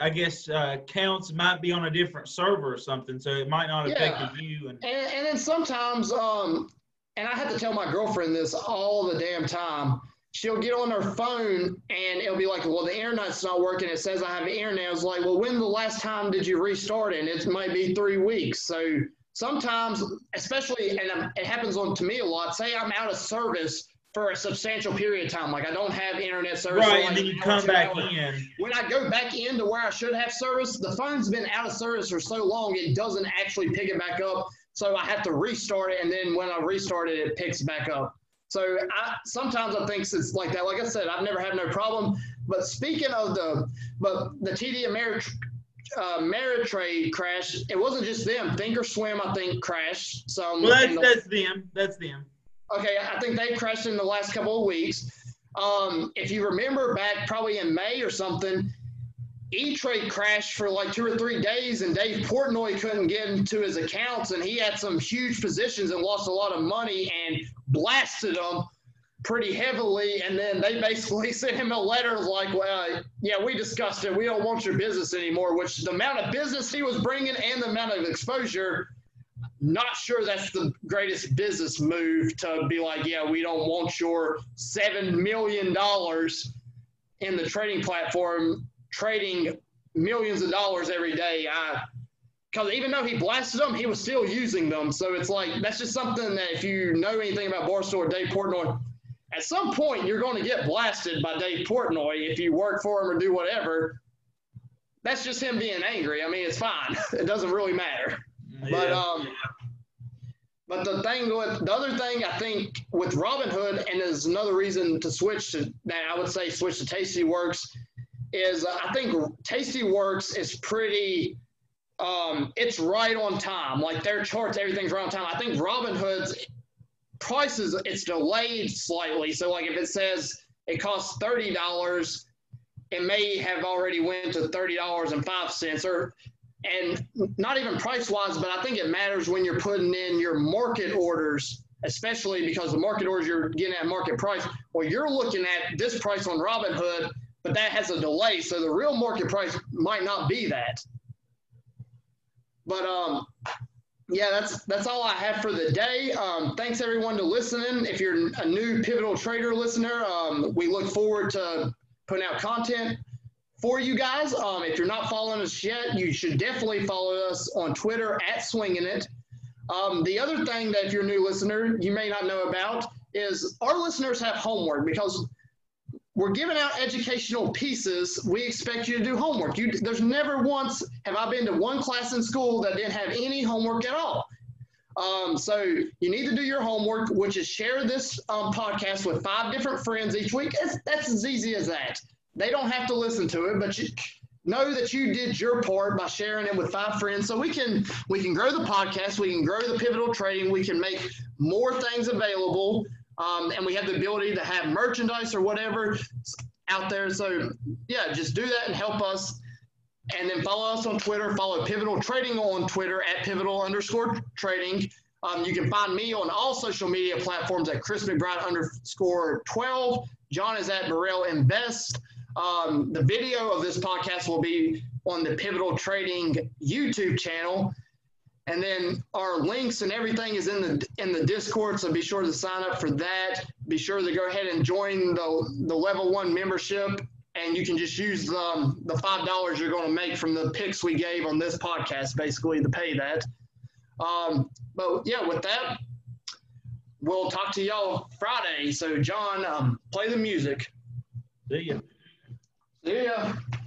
I guess uh, counts might be on a different server or something, so it might not affect Yeah. you. And And, and then sometimes, um, and I have to tell my girlfriend this all the damn time. She'll get on her phone and it'll be like, well, the internet's not working. It says I have internet. I was like, well, when the last time did you restart it? And it might be three weeks. So sometimes, especially, and it happens on to me a lot. Say I'm out of service for a substantial period of time, like I don't have internet service. right, like and then you come back hours in. when I go back into where I should have service, the phone's been out of service for so long it doesn't actually pick it back up. So I have to restart it, and then when I restart it, it picks back up. So I sometimes I think it's like that. Like I said, I've never had no problem. But speaking of the, but the TD Ameritrade uh, Ameritrade crash, it wasn't just them. Thinkorswim, I think, crashed So Well, that's the- that's them. That's them. Okay, I think they crashed in the last couple of weeks. Um, if you remember back probably in May or something, E-Trade crashed for like two or three days and Dave Portnoy couldn't get into his accounts and he had some huge positions and lost a lot of money and blasted them pretty heavily. And then they basically sent him a letter like, well, yeah, we discussed it. We don't want your business anymore, which the amount of business he was bringing and the amount of exposure not sure that's the greatest business move to be like, yeah, we don't want your seven million dollars in the trading platform trading millions of dollars every day. I because even though he blasted them, he was still using them. So it's like that's just something that if you know anything about Barstool or Dave Portnoy, at some point you're going to get blasted by Dave Portnoy if you work for him or do whatever. That's just him being angry. I mean, it's fine. It doesn't really matter. But Yeah. um, but the thing with the other thing I think with Robinhood, and is another reason to switch to that I would say switch to Tastyworks, is uh, I think Tastyworks is pretty. Um, it's right on time. Like their charts, everything's right on time. I think Robinhood's prices it's delayed slightly. So like if it says it costs thirty dollars, it may have already went to thirty dollars and five cents or and not even price wise, but I think it matters when you're putting in your market orders, especially because the market orders you're getting at market price. Well, you're looking at this price on Robinhood, but that has a delay, so the real market price might not be that. But um, yeah, that's that's all I have for the day. Um, thanks everyone to listening. If you're a new Pivotal Trader listener, um, we look forward to putting out content for you guys. Um, if you're not following us yet, you should definitely follow us on Twitter at Swinging It. Um, the other thing that if you're a new listener, you may not know about is our listeners have homework because we're giving out educational pieces. We expect you to do homework. You, there's never once have I been to one class in school that didn't have any homework at all. Um, so you need to do your homework, which is share this um, podcast with five different friends each week. It's, that's as easy as that. They don't have to listen to it, but you know that you did your part by sharing it with five friends. So we can we can grow the podcast, we can grow the pivotal trading, we can make more things available um, and we have the ability to have merchandise or whatever out there. So yeah, just do that and help us. And then follow us on Twitter. Follow Pivotal Trading on Twitter at Pivotal underscore Trading. Um, you can find me on all social media platforms at Chris McBride underscore 12. John is at Burrell Invest. Um, the video of this podcast will be on the Pivotal Trading YouTube channel. And then our links and everything is in the in the Discord, so be sure to sign up for that. Be sure to go ahead and join the the level one membership, and you can just use the the five dollars you're going to make from the picks we gave on this podcast, basically to pay that. Um, but yeah, with that, we'll talk to y'all Friday. So John, um, play the music. See ya. See ya.